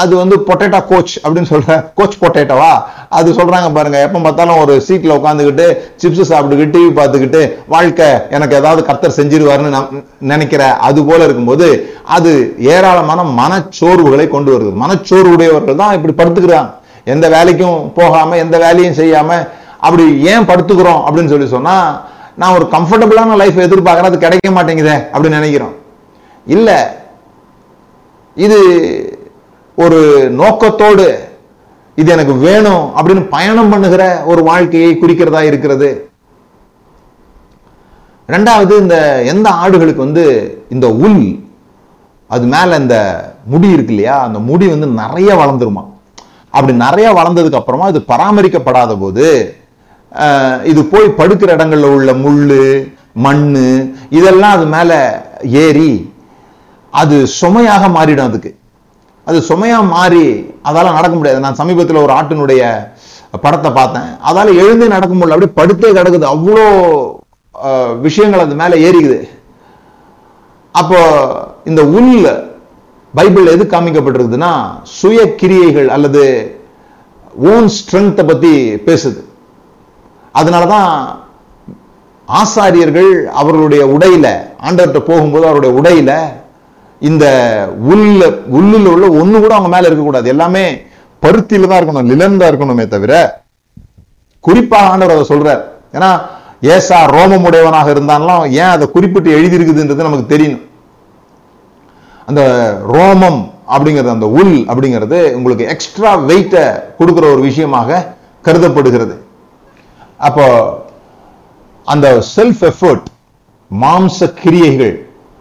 அது வந்து பொட்டேட்டோ கோச் அப்படின்னு சொல்ற கோச் பொட்டேட்டோவா அது சொல்றாங்க பாருங்க எப்ப பார்த்தாலும் ஒரு சீட்ல உட்காந்துக்கிட்டு சிப்ஸ் சாப்பிட்டுக்கிட்டு டிவி பார்த்துக்கிட்டு வாழ்க்கை எனக்கு ஏதாவது கர்த்தர் செஞ்சிருவாருன்னு நான் நினைக்கிற அது போல இருக்கும்போது அது ஏராளமான மனச்சோர்வுகளை கொண்டு வருது. மனச்சோர்வுடையவர்கள் தான் இப்படி படுத்துக்கிறாங்க. எந்த வேலைக்கும் போகாம எந்த வேலையும் செய்யாம அப்படி ஏன் படுத்துக்கிறோம் அப்படின்னு சொல்லி சொன்னா நான் ஒரு கம்ஃபர்டபுளான லைஃப் எதிர்பார்க்கறேன் அது கிடைக்க மாட்டேங்குதே அப்படின்னு நினைக்கிறோம். இல்ல இது ஒரு நோக்கத்தோடு இது எனக்கு வேணும் அப்படின்னு பயணம் பண்ணுகிற ஒரு வாழ்க்கையை குறிக்கிறதா இருக்கிறது. ரெண்டாவது இந்த எந்த ஆடுகளுக்கு வந்து இந்த உள் அது மேல இந்த முடி இருக்கு இல்லையா அந்த முடி வந்து நிறைய வளர்ந்துருமா? அப்படி நிறைய வளர்ந்ததுக்கு அப்புறமா இது பராமரிக்கப்படாத போது அஹ், இது போய் படுக்கிற இடங்கள்ல உள்ள முள் மண்ணு இதெல்லாம் அது மேல ஏறி அது சுமையாக மாறிடும் அதுக்கு. அது சுமையா மாறி அதால நடக்க முடியாது. நான் சமீபத்தில் ஒரு ஆட்டினுடைய படத்தை பார்த்தேன். அதால எழுந்தே நடக்க முடியல. அப்படியே படுத்தே கிடக்குது. அவ்வளோ விஷயங்கள் அது மேலே ஏறிக்குது. அப்போ இந்த உள்ள பைபிள் எது காமிக்கப்பட்டிருக்குதுன்னா சுய கிரியைகள் அல்லது ஓன் ஸ்ட்ரென்த்தை பத்தி பேசுது. அதனாலதான் ஆசாரியர்கள் அவர்களுடைய உடையில ஆண்டவர்கிட்ட போகும்போது அவருடைய உடையில இந்த உள்ள உள்ளுல உள்ள ஒண்ணு கூட அவங்க மேல இருக்கக்கூடாது எல்லாமே பருத்தியில தான் இருக்கணும் லிலன் தான் இருக்கணுமே தவிர குறிப்பாக ஆண்டவர் அதை சொல்றார். ஏன்னா ஏசா ரோமம் உடையவனாக இருந்தாலும் ஏன் அதை குறிப்பிட்டு எழுதியிருக்குதுன்றது நமக்கு தெரியணும். அந்த ரோமம் அப்படிங்கிறது அந்த உள் அப்படிங்கிறது உங்களுக்கு எக்ஸ்ட்ரா வெயிட்டை கொடுக்கிற ஒரு விஷயமாக கருதப்படுகிறது. அப்போ அந்த செல்ஃப் எஃபர்ட் மாம்ச கிரியைகள்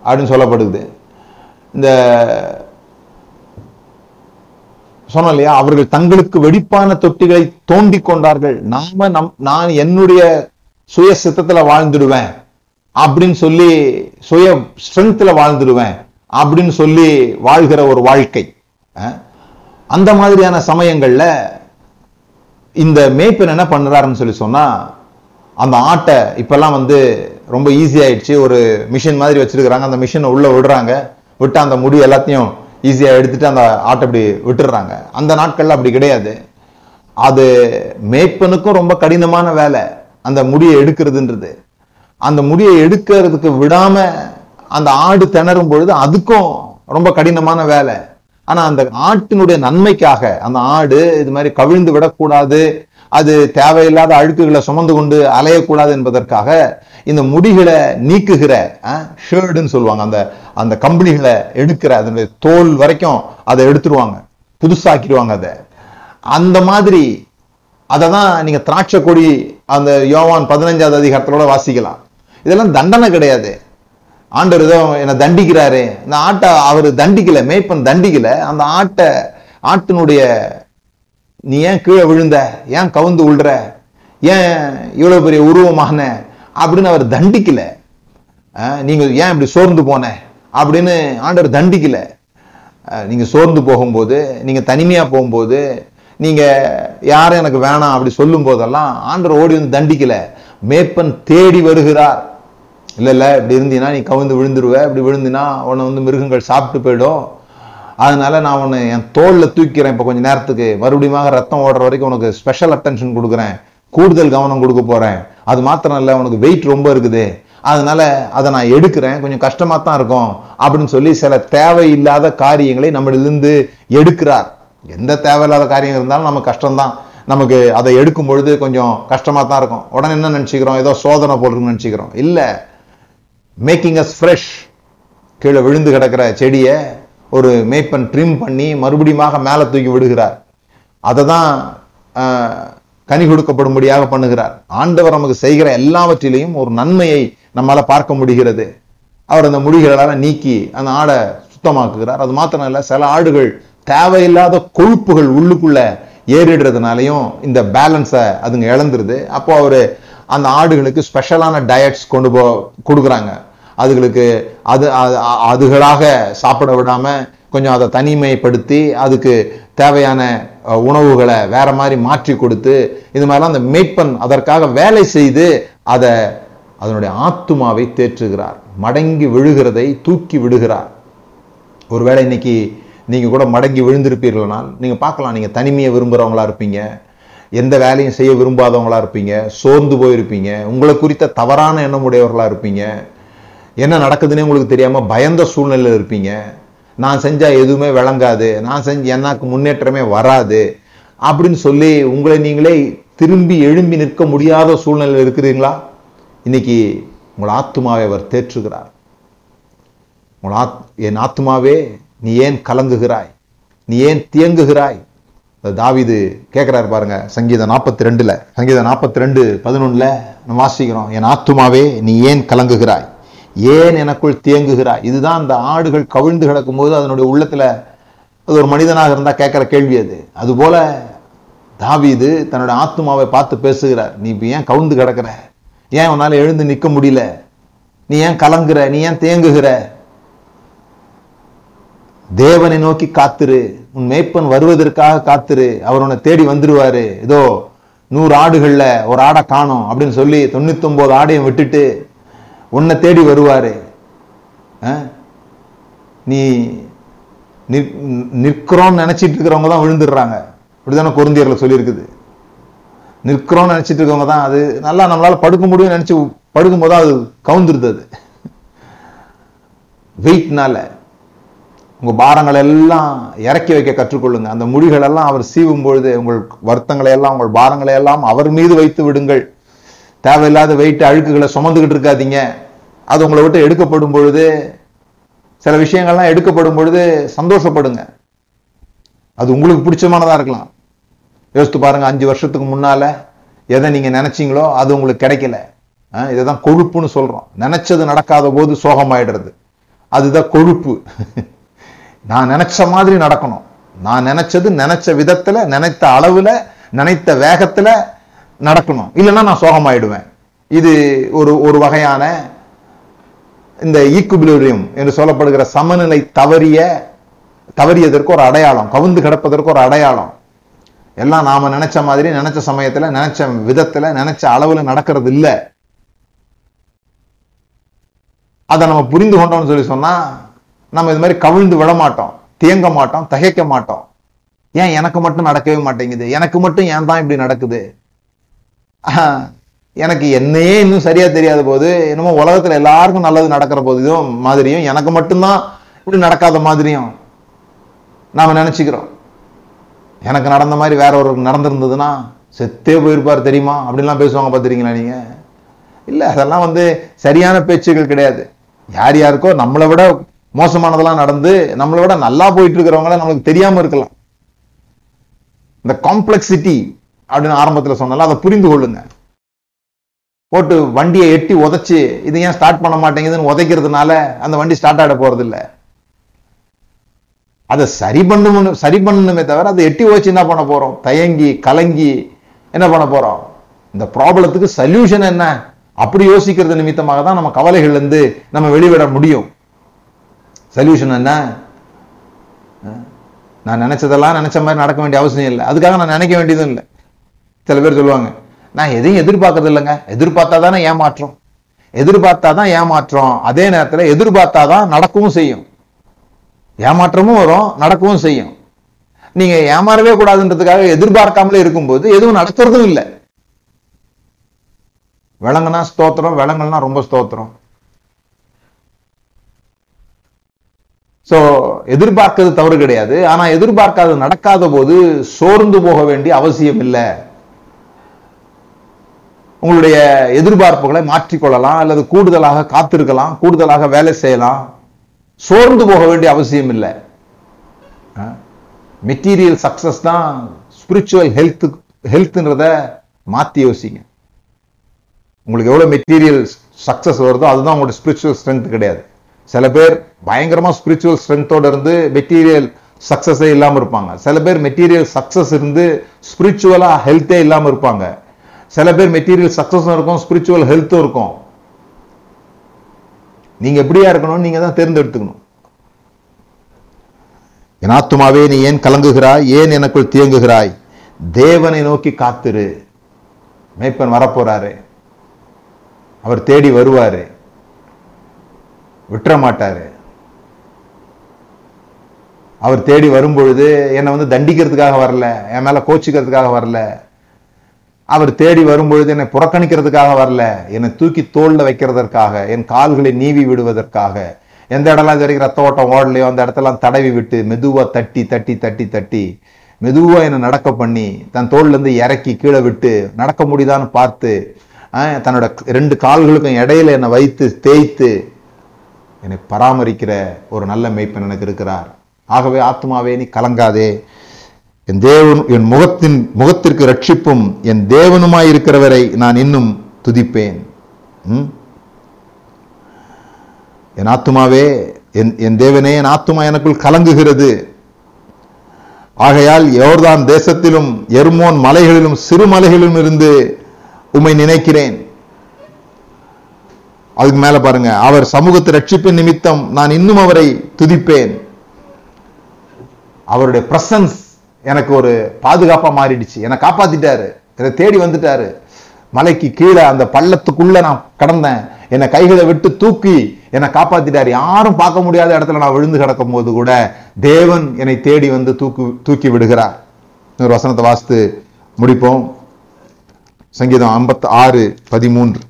அப்படின்னு சொல்லப்படுது. இந்த சொன்னோம் இல்லையா அவர்கள் தங்களுக்கு வெடிப்பான தொட்டிகளை தோண்டி கொண்டார்கள். நாம நம் நான் என்னுடைய சுய சித்தத்துல வாழ்ந்துடுவேன். அப்படின்னு சொல்லி சுய ஸ்ட்ரென்த்ல வாழ்ந்துடுவேன். அப்படின்னு சொல்லி வாழ்கிற ஒரு வாழ்க்கை. அந்த மாதிரியான சமயங்கள்ல இந்த மேய்ப்பன் என்ன பண்ணுறாருன்னு சொல்லி சொன்னா அந்த ஆட்டை இப்பெல்லாம் வந்து ரொம்ப ஈஸி ஆயிடுச்சு. ஒரு மிஷின் மாதிரி வச்சிருக்கிறாங்க. அந்த மிஷினை உள்ள விடுறாங்க. விட்டு அந்த முடி எல்லாத்தையும் ஈஸியா எடுத்துட்டு அந்த ஆட்டை அப்படி விட்டுடுறாங்க. அந்த நாட்கள்ல அப்படி கிடையாது. அது மேய்ப்பனுக்கும் ரொம்ப கடினமான வேலை அந்த முடியை எடுக்கிறதுன்றது. அந்த முடியை எடுக்கிறதுக்கு விடாம அந்த ஆடு திணறும் பொழுது அதுக்கும் ரொம்ப கடினமான வேலை. ஆனா அந்த ஆட்டினுடைய நன்மைக்காக அந்த ஆடு இது மாதிரி கவிழ்ந்து விடக்கூடாது அது தேவையில்லாத அழுக்குகளை சுமந்து கொண்டு அலையக்கூடாது என்பதற்காக இந்த முடிகளை நீக்குகிற ஷேர்டுன்னு சொல்லுவாங்க. அந்த அந்த கம்பெனிகளை எடுக்கிற அதனுடைய தோல் வரைக்கும் அதை எடுத்துருவாங்க. புதுசாக்கிடுவாங்க அதை. அந்த மாதிரி அதை தான் நீங்க திராட்சை கொடி அந்த யோவான் பதினஞ்சாவது அதிகாரத்தோட வாசிக்கலாம். இதெல்லாம் தண்டனை கிடையாது. ஆண்டவர் ஏதோ என்னை தண்டிக்கிறாரு. இந்த ஆட்டை அவர் தண்டிக்கல மேய்ப்பன் தண்டிக்கல. அந்த ஆட்டை ஆட்டினுடைய நீ ஏன் கீழே விழுந்த? ஏன் கவுந்து விழுற ஏன் இவ்வளோ பெரிய உருவமான அப்படின்னு அவர் தண்டிக்கல. நீங்கள் ஏன் இப்படி சோர்ந்து போன? அப்படின்னு ஆண்டவர் தண்டிக்கல. நீங்கள் சோர்ந்து போகும்போது நீங்கள் தனிமையாக போகும்போது நீங்கள் யாரும் எனக்கு வேணாம் அப்படி சொல்லும் போதெல்லாம் ஆண்டவர் ஓடி வந்து தண்டிக்கல. மேப்பன் தேடி வருகிறார். இல்லை இல்லை இப்படி இருந்தீங்கன்னா நீ கவிழ்ந்து விழுந்துருவ இப்படி விழுந்தினா உன்னை வந்து மிருகங்கள் சாப்பிட்டு போயிடும். அதனால நான் உன்னை என் தோல்ல தூக்கிறேன் இப்போ கொஞ்சம் நேரத்துக்கு. மறுபடியும் ரத்தம் ஓடுற வரைக்கும் உனக்கு ஸ்பெஷல் அட்டென்ஷன் கொடுக்குறேன். கூடுதல் கவனம் கொடுக்க போறேன். அது மாத்திரம் இல்லை உனக்கு வெயிட் ரொம்ப இருக்குது. அதனால அதை நான் எடுக்கிறேன். கொஞ்சம் கஷ்டமா தான் இருக்கும் அப்படின்னு சொல்லி சில தேவையில்லாத காரியங்களை நம்மளிலிருந்து எடுக்கிறார். எந்த தேவையில்லாத காரியம் இருந்தாலும் நமக்கு கஷ்டம்தான். நமக்கு அதை எடுக்கும் பொழுது கொஞ்சம் கஷ்டமா தான் இருக்கும். உடனே என்ன நினச்சிக்கிறோம்? ஏதோ சோதனை போடுறோம்னு நினச்சிக்கிறோம். இல்லை மேக்கிங் அஸ் ஃப்ரெஷ் கீழே விழுந்து கிடக்கிற செடியை ஒரு மேய்ப்பன் ட்ரிம் பண்ணி மறுபடியுமாக மேலே தூக்கி விடுகிறார். அதை தான் கனி கொடுக்கப்படும்படியாக பண்ணுகிறார். ஆண்டவர் நமக்கு செய்கிற எல்லாவற்றிலையும் ஒரு நன்மையை நம்மளால் பார்க்க முடிகிறது. அவர் அந்த முடிகளால் நீக்கி அந்த ஆடை சுத்தமாக்குகிறார். அது மாத்திரம் இல்லை சில ஆடுகள் தேவையில்லாத கொழுப்புகள் உள்ளுக்குள்ள ஏறிடுறதுனாலையும் இந்த பேலன்ஸை அதுங்க இழந்துருது. அப்போ அவர் அந்த ஆடுகளுக்கு ஸ்பெஷலான டயட்ஸ் கொண்டு போ கொடுக்குறாங்க. அதுகளுக்கு அது அது- அதுகளாக சாப்பிட விடாம கொஞ்சம் அதை தனிமைப்படுத்தி அதுக்கு தேவையான உணவுகளை வேற மாதிரி மாற்றி கொடுத்து இது மாதிரிலாம் அந்த மேய்ப்பன் அதற்காக வேலை செய்து அதை அதனுடைய ஆத்துமாவை தேற்றுகிறார். மடங்கி விழுகிறதை தூக்கி விடுகிறார். ஒருவேளை இன்னைக்கு நீங்கள் கூட மடங்கி விழுந்திருப்பீர்கள்னால் நீங்கள் பார்க்கலாம் நீங்கள் தனிமையை விரும்புகிறவங்களா இருப்பீங்க. எந்த வேலையும் செய்ய விரும்பாதவங்களா இருப்பீங்க. சோர்ந்து போயிருப்பீங்க. உங்களை குறித்த தவறான எண்ணமுடையவர்களாக இருப்பீங்க. என்ன நடக்குதுன்னே உங்களுக்கு தெரியாமல் பயந்த சூழ்நிலையில் இருப்பீங்க. நான் செஞ்சால் எதுவுமே விளங்காது. நான் செஞ்ச எனக்கு முன்னேற்றமே வராது. அப்படின்னு சொல்லி உங்களை நீங்களே திரும்பி எழும்பி நிற்க முடியாத சூழ்நிலையில் இருக்கிறீங்களா? இன்னைக்கு உங்கள் ஆத்மாவை அவர் தேற்றுகிறார். உங்கள் ஆத் என் ஆத்துமாவே நீ ஏன் கலங்குகிறாய்? நீ ஏன் தியங்குகிறாய்? தாவிது தாவீது பாருங்க சங்கீதம் நாற்பத்தி ரெண்டுல. சங்கீதம் நாற்பத்தி ரெண்டு பதினொன்னுல நம்ம வாசிக்கிறோம் என் ஆத்துமாவே நீ ஏன் கலங்குகிறாய்? ஏன் எனக்குள் தேங்குகிறாய்? இதுதான் அந்த ஆடுகள் கவிழ்ந்து கிடக்கும்போது அதனுடைய உள்ளத்துல அது ஒரு மனிதனாக இருந்தா கேட்கிற கேள்வி அது. அதுபோல தாவிது தன்னுடைய ஆத்துமாவை பார்த்து பேசுகிறார். நீ இப்ப ஏன் கவுந்து கிடக்கிற? ஏன் உன்னால எழுந்து நிற்க முடியல? நீ ஏன் கலங்குற? நீ ஏன் தேங்குகிற? தேவனை நோக்கி காத்துரு. உன் மேய்ப்பன் வருவதற்காக காத்துரு. அவர் உன்னை தேடி வந்துருவாரு. ஏதோ நூறு ஆடுகள்ல ஒரு ஆடை காணும் அப்படின்னு சொல்லி தொண்ணூத்தி ஒன்பது ஆடையும் விட்டுட்டு உன்னை தேடி வருவார். ஆ? நீ நிற்- நிற்கிறோம்னு நினச்சிட்டு இருக்கிறவங்க தான் விழுந்துடுறாங்க. இப்படிதானே பொருந்தியரில் சொல்லியிருக்குது. நிற்கிறோம்னு நினச்சிட்டு இருக்கவங்க தான் அது நல்லா நம்மளால் படுக்க முடியும்னு நினச்சி படுக்கும்போது அது கவுந்துருது அது. வெயிட்னால உங்கள் பாரங்களை எல்லாம் இறக்கி வைக்க கற்றுக்கொள்ளுங்க. அந்த முடிகளெல்லாம் அவர் சீவும் பொழுது உங்கள் வருத்தங்களை எல்லாம் உங்கள் பாரங்களை எல்லாம் அவர் மீது வைத்து விடுங்கள். தேவையில்லாத வெயிட் அழுக்குகளை சுமந்துக்கிட்டு இருக்காதீங்க. அது உங்களை விட்டு எடுக்கப்படும் பொழுது சில விஷயங்கள்லாம் எடுக்கப்படும் பொழுது சந்தோஷப்படுங்க. அது உங்களுக்கு பிடிச்சமானதாக இருக்கலாம். யோசித்து பாருங்கள் அஞ்சு வருஷத்துக்கு முன்னால் எதை நீங்கள் நினச்சிங்களோ அது உங்களுக்கு கிடைக்கல. இதை தான் கொழுப்புன்னு சொல்கிறோம் நினச்சது நடக்காத போது சோகமாயிடுறது. அதுதான் கொழுப்பு. நான் நினச்ச மாதிரி நடக்கணும். நான் நினச்சது நினச்ச விதத்தில் நினைத்த அளவில் நினைத்த வேகத்தில் நடக்கணும். இல்லைன்னா நான் சோகமாயிடுவேன். இது ஒரு ஒரு வகையான இந்த ஈக்குபிலோரியம் என்று சொல்லப்படுகிற சமநிலை தவறிய தவறியதற்கு ஒரு அடையாளம் கவுந்து கிடப்பதற்கு ஒரு அடையாளம். எல்லாம் நாம நினைச்ச மாதிரி நினைச்ச சமயத்துல நினைச்ச விதத்துல நினைச்ச அளவுல நடக்கிறது இல்ல. அதை நம்ம புரிந்து கொண்டோம்னு சொல்லி சொன்னா நம்ம இது மாதிரி கவிழ்ந்து விட மாட்டோம் தேங்க மாட்டோம் தகைக்க மாட்டோம். ஏன் எனக்கு மட்டும் நடக்கவே மாட்டேங்குது? எனக்கு மட்டும் ஏன் தான் இப்படி நடக்குது? எனக்கு என்னையே இன்னும் சரியா தெரியாத போது என்னமோ உலகத்துல எல்லாருக்கும் நல்லது நடக்கிற போதும் மாதிரியும் எனக்கு மட்டும்தான் இப்படி நடக்காத மாதிரியும் நாம நினைச்சுக்கிறோம். எனக்கு நடந்த மாதிரி வேற ஒருவருக்கு நடந்திருந்ததுன்னா செத்தே போயிருப்பார் தெரியுமா? அப்படின்லாம் பேசுவாங்க பார்த்துருக்கீங்களா நீங்க? இல்ல அதெல்லாம் வந்து சரியான பேச்சுகள் கிடையாது. யார் யாருக்கோ நம்மளை விட மோசமானதெல்லாம் நடந்து நம்மளை விட நல்லா போயிட்டு இருக்கிறவங்கள நம்மளுக்கு தெரியாம இருக்கலாம். இந்த காம்ப்ளெக்சிட்டி அப்படின்னு ஆரம்பத்துல சொன்னால அதை புரிந்து கொள்ளுங்க. போட்டு வண்டியை எட்டி உதச்சி இது ஏன் ஸ்டார்ட் பண்ண மாட்டேங்குதுன்னு உதைக்கிறதுனால அந்த வண்டி ஸ்டார்ட் ஆகிட போறது இல்ல அதை சரி பண்ணணும் சரி பண்ணணுமே தவிர அதை எட்டி உதச்சு என்ன பண்ண போறோம்? தயங்கி கலங்கி என்ன பண்ண போறோம்? இந்த ப்ராப்ளத்துக்கு சொல்யூஷன் என்ன? அப்படி யோசிக்கிறது நிமித்தமாக தான் நம்ம கவலைகள்ல இருந்து நம்ம வெளிவிட முடியும். சொல்யூஷன் என்ன? நான் நினைச்சதெல்லாம் நினைச்ச மாதிரி நடக்க வேண்டிய அவசியம் இல்லை. அதுக்காக நான் நினைக்க வேண்டியதும் இல்லை. சில பேர் சொல்லுவாங்க நான் எதையும் எதிர்பார்க்கறது இல்லைங்க எதிர்பார்த்தா தானே ஏமாற்றம். எதிர்பார்த்தா தான் ஏமாற்றம். அதே நேரத்துல எதிர்பார்த்தா தான் நடக்கவும் செய்யும். ஏமாற்றமும் வரும் நடக்கவும் செய்யும். நீங்க ஏமாறவே கூடாதுன்றதுக்காக எதிர்பார்க்காமலே இருக்கும்போது எதுவும் நடக்கிறதும் இல்லை. விலங்குனா ஸ்தோத்திரம் விலங்குனா ரொம்ப ஸ்தோத்திரம். சோ எதிர்பார்க்கிறது தவறு கிடையாது. ஆனா எதிர்பார்க்காது நடக்காத போது சோர்ந்து போக வேண்டிய அவசியம் இல்லை. உங்களுடைய எதிர்பார்ப்புகளை மாற்றிக்கொள்ளலாம் அல்லது கூடுதலாக காத்திருக்கலாம் கூடுதலாக வேலை செய்யலாம். சோர்ந்து போக வேண்டிய அவசியம் இல்லை. மெட்டீரியல் சக்சஸ் தான் ஸ்பிரிச்சுவல் ஹெல்த் ஹெல்த்ன்றத மாத்தி யோசிங்க. உங்களுக்கு எவ்வளவு மெட்டீரியல் சக்சஸ் வருதோ அதுதான் உங்களோட ஸ்பிரிச்சுவல் ஸ்ட்ரென்த் கிடையாது. சில பேர் பயங்கரமா ஸ்பிரிச்சுவல் ஸ்ட்ரென்த்தோட இருந்து மெட்டீரியல் சக்சஸே இல்லாமல் இருப்பாங்க. சில பேர் மெட்டீரியல் சக்சஸ் இருந்து ஸ்பிரிச்சுவலாக ஹெல்த்தே இல்லாமல் இருப்பாங்க. சில பேர் மெட்டீரியல் சக்ஸஸும் இருக்கும் ஸ்பிரிச்சுவல் ஹெல்த்தும் இருக்கும். நீங்க எப்படியா இருக்கணும்னு நீங்க தான் தேர்ந்தெடுத்துக்கணும். என் ஆத்துமாவே நீ ஏன் கலங்குகிறாய்? ஏன் எனக்குள் தியங்குகிறாய் தேவனை நோக்கி காத்துரு. மேய்ப்பன் வரப்போறாரு. அவர் தேடி வருவாரு. விட்டுற மாட்டாரு. அவர் தேடி வரும்பொழுது என்னை வந்து தண்டிக்கிறதுக்காக வரல. என் மேல கோச்சிக்கிறதுக்காக வரல. அவர் தேடி வரும்பொழுது என்னை புறக்கணிக்கிறதுக்காக வரல. என்னை தூக்கி தோளில் வைக்கிறதற்காக என் கால்களை நீவி விடுவதற்காக. எந்த இடம்லாம் இது வரைக்கும் ரத்த ஓட்டம் ஓடலையோ அந்த இடத்தெல்லாம் தடவி விட்டு மெதுவாக தட்டி தட்டி தட்டி தட்டி மெதுவாக என்னை நடக்க பண்ணி தன் தோல்லேருந்து இறக்கி கீழே விட்டு நடக்க முடியுதான்னு பார்த்து தன்னோட ரெண்டு கால்களுக்கும் இடையில என்னை வைத்து தேய்த்து என்னை பராமரிக்கிற ஒரு நல்ல மெய்ப்பன் எனக்கு இருக்கிறார். ஆகவே ஆத்மாவே நீ கலங்காதே. என் தேவன் என் முகத்தின் முகத்திற்கு ரட்சிப்பும் என் தேவனுமாயிருக்கிறவரை நான் இன்னும் துதிப்பேன். என் ஆத்துமாவே என் என் தேவனே என் ஆத்துமா எனக்குள் கலங்குகிறது. ஆகையால் யோர்தான் தேசத்திலும் எர்மோன் மலைகளிலும் சிறு மலைகளிலும் இருந்து உம்மை நினைக்கிறேன். அதுக்கு மேல பாருங்க அவர் சமூகத்தை ரட்சிப்பின் நிமித்தம் நான் இன்னும் அவரை துதிப்பேன். அவருடைய பிரசன்ஸ் எனக்கு ஒரு பாதுகாப்பா மாறிடுச்சு. என்னை காப்பாத்திட்டாரு. என்னை தேடி வந்துட்டாரு. மலைக்கு கீழே அந்த பள்ளத்துக்குள்ள நான் கடந்தேன். என்னை கைகளை விட்டு தூக்கி என்னை காப்பாத்திட்டாரு. யாரும் பார்க்க முடியாத இடத்துல நான் விழுந்து கிடக்கும் போது கூட தேவன் என்னை தேடி வந்து தூக்கு தூக்கி விடுகிறார். ஒரு வசனத்தை வாசித்து முடிப்போம். சங்கீதம் 56 ஆறு பதிமூன்று.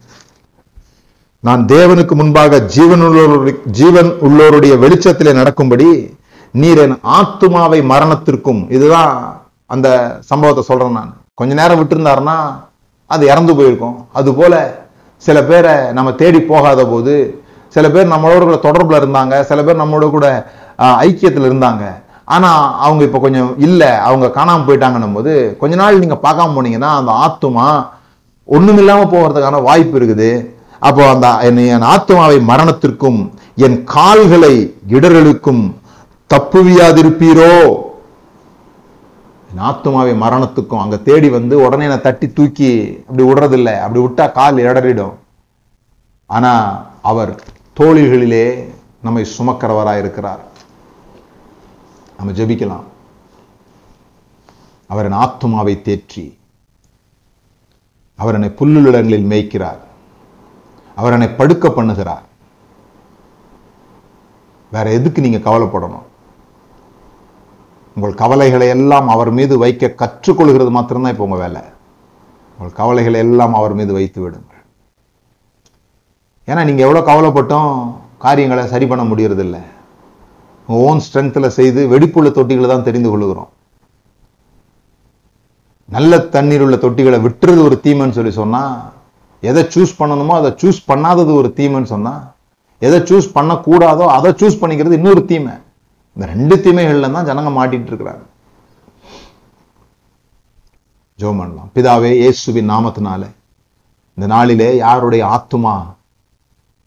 நான் தேவனுக்கு முன்பாக ஜீவன் உள்ளோருடைய ஜீவன் உள்ளோருடைய வெளிச்சத்திலே நடக்கும்படி நீர் என் ஆத்துமாவை மரணத்திற்கும் இதுதான் அந்த சம்பவத்தை சொல்றேன் நான். கொஞ்ச நேரம் விட்டுருந்தாருன்னா அது இறந்து போயிருக்கும். அது போல சில பேரை நம்ம தேடி போகாத போது சில பேர் நம்மளோட கூட தொடர்பில் இருந்தாங்க சில பேர் நம்மளோட கூட ஐக்கியத்தில் இருந்தாங்க. ஆனால் அவங்க இப்போ கொஞ்சம் இல்லை அவங்க காணாமல் போயிட்டாங்கன்னும் போது கொஞ்ச நாள் நீங்கள் பார்க்காம போனீங்கன்னா அந்த ஆத்துமா ஒண்ணுமில்லாம போகிறதுக்கான வாய்ப்பு இருக்குது. அப்போ அந்த என் என் ஆத்துமாவை மரணத்திற்கும் என் கால்களை இடர்களுக்கும் தப்புவியாதிருப்பீரோ? என் ஆத்துமாவை மரணத்துக்கும் அங்க தேடி வந்து உடனே நான் தட்டி தூக்கி அப்படி விடுறதில்ல. அப்படி விட்டா கால் இடறிடும் ஆனா அவர் தோழிகளிலே நம்மை சுமக்கிறவராய் இருக்கிறார். நம்ம ஜெபிக்கலாம். அவர் என் ஆத்துமாவை தேற்றி அவர் என்னை புல்லுலங்களில் மேய்க்கிறார். அவர் என்னை படுக்க பண்ணுகிறார். வேற எதுக்கு நீங்க கவலைப்படணும்? உங்கள் கவலைகளை எல்லாம் அவர் மீது வைக்க கற்றுக்கொள்கிறது மாத்திரம்தான் இப்போ உங்க வேலை. உங்கள் கவலைகளை எல்லாம் அவர் மீது வைத்து விடுங்கள். ஏன்னா நீங்க எவ்வளவு கவலைப்பட்டும் காரியங்களை சரி பண்ண முடியறதில்ல. உங்கள் ஓன் ஸ்ட்ரென்த்தில் செய்து வெடிப்புள்ள தொட்டிகளை தான் தெரிந்து கொள்கிறோம். நல்ல தண்ணீர் உள்ள தொட்டிகளை விட்டுறது ஒரு தீமைன்னு சொல்லி சொன்னா எதை சூஸ் பண்ணணுமோ அதை சூஸ் பண்ணாதது ஒரு தீமைன்னு சொன்னா எதை சூஸ் பண்ணக்கூடாதோ அதை சூஸ் பண்ணிக்கிறது இன்னொரு தீமை. இந்த ரெண்டு தீமைகளில் தான் ஜனங்க மாட்டிட்டு இருக்கிறாங்க. ஜெபம் பண்ணலாம். பிதாவே இயேசுவின் நாமத்தினால இந்த நாளிலே யாருடைய ஆத்துமா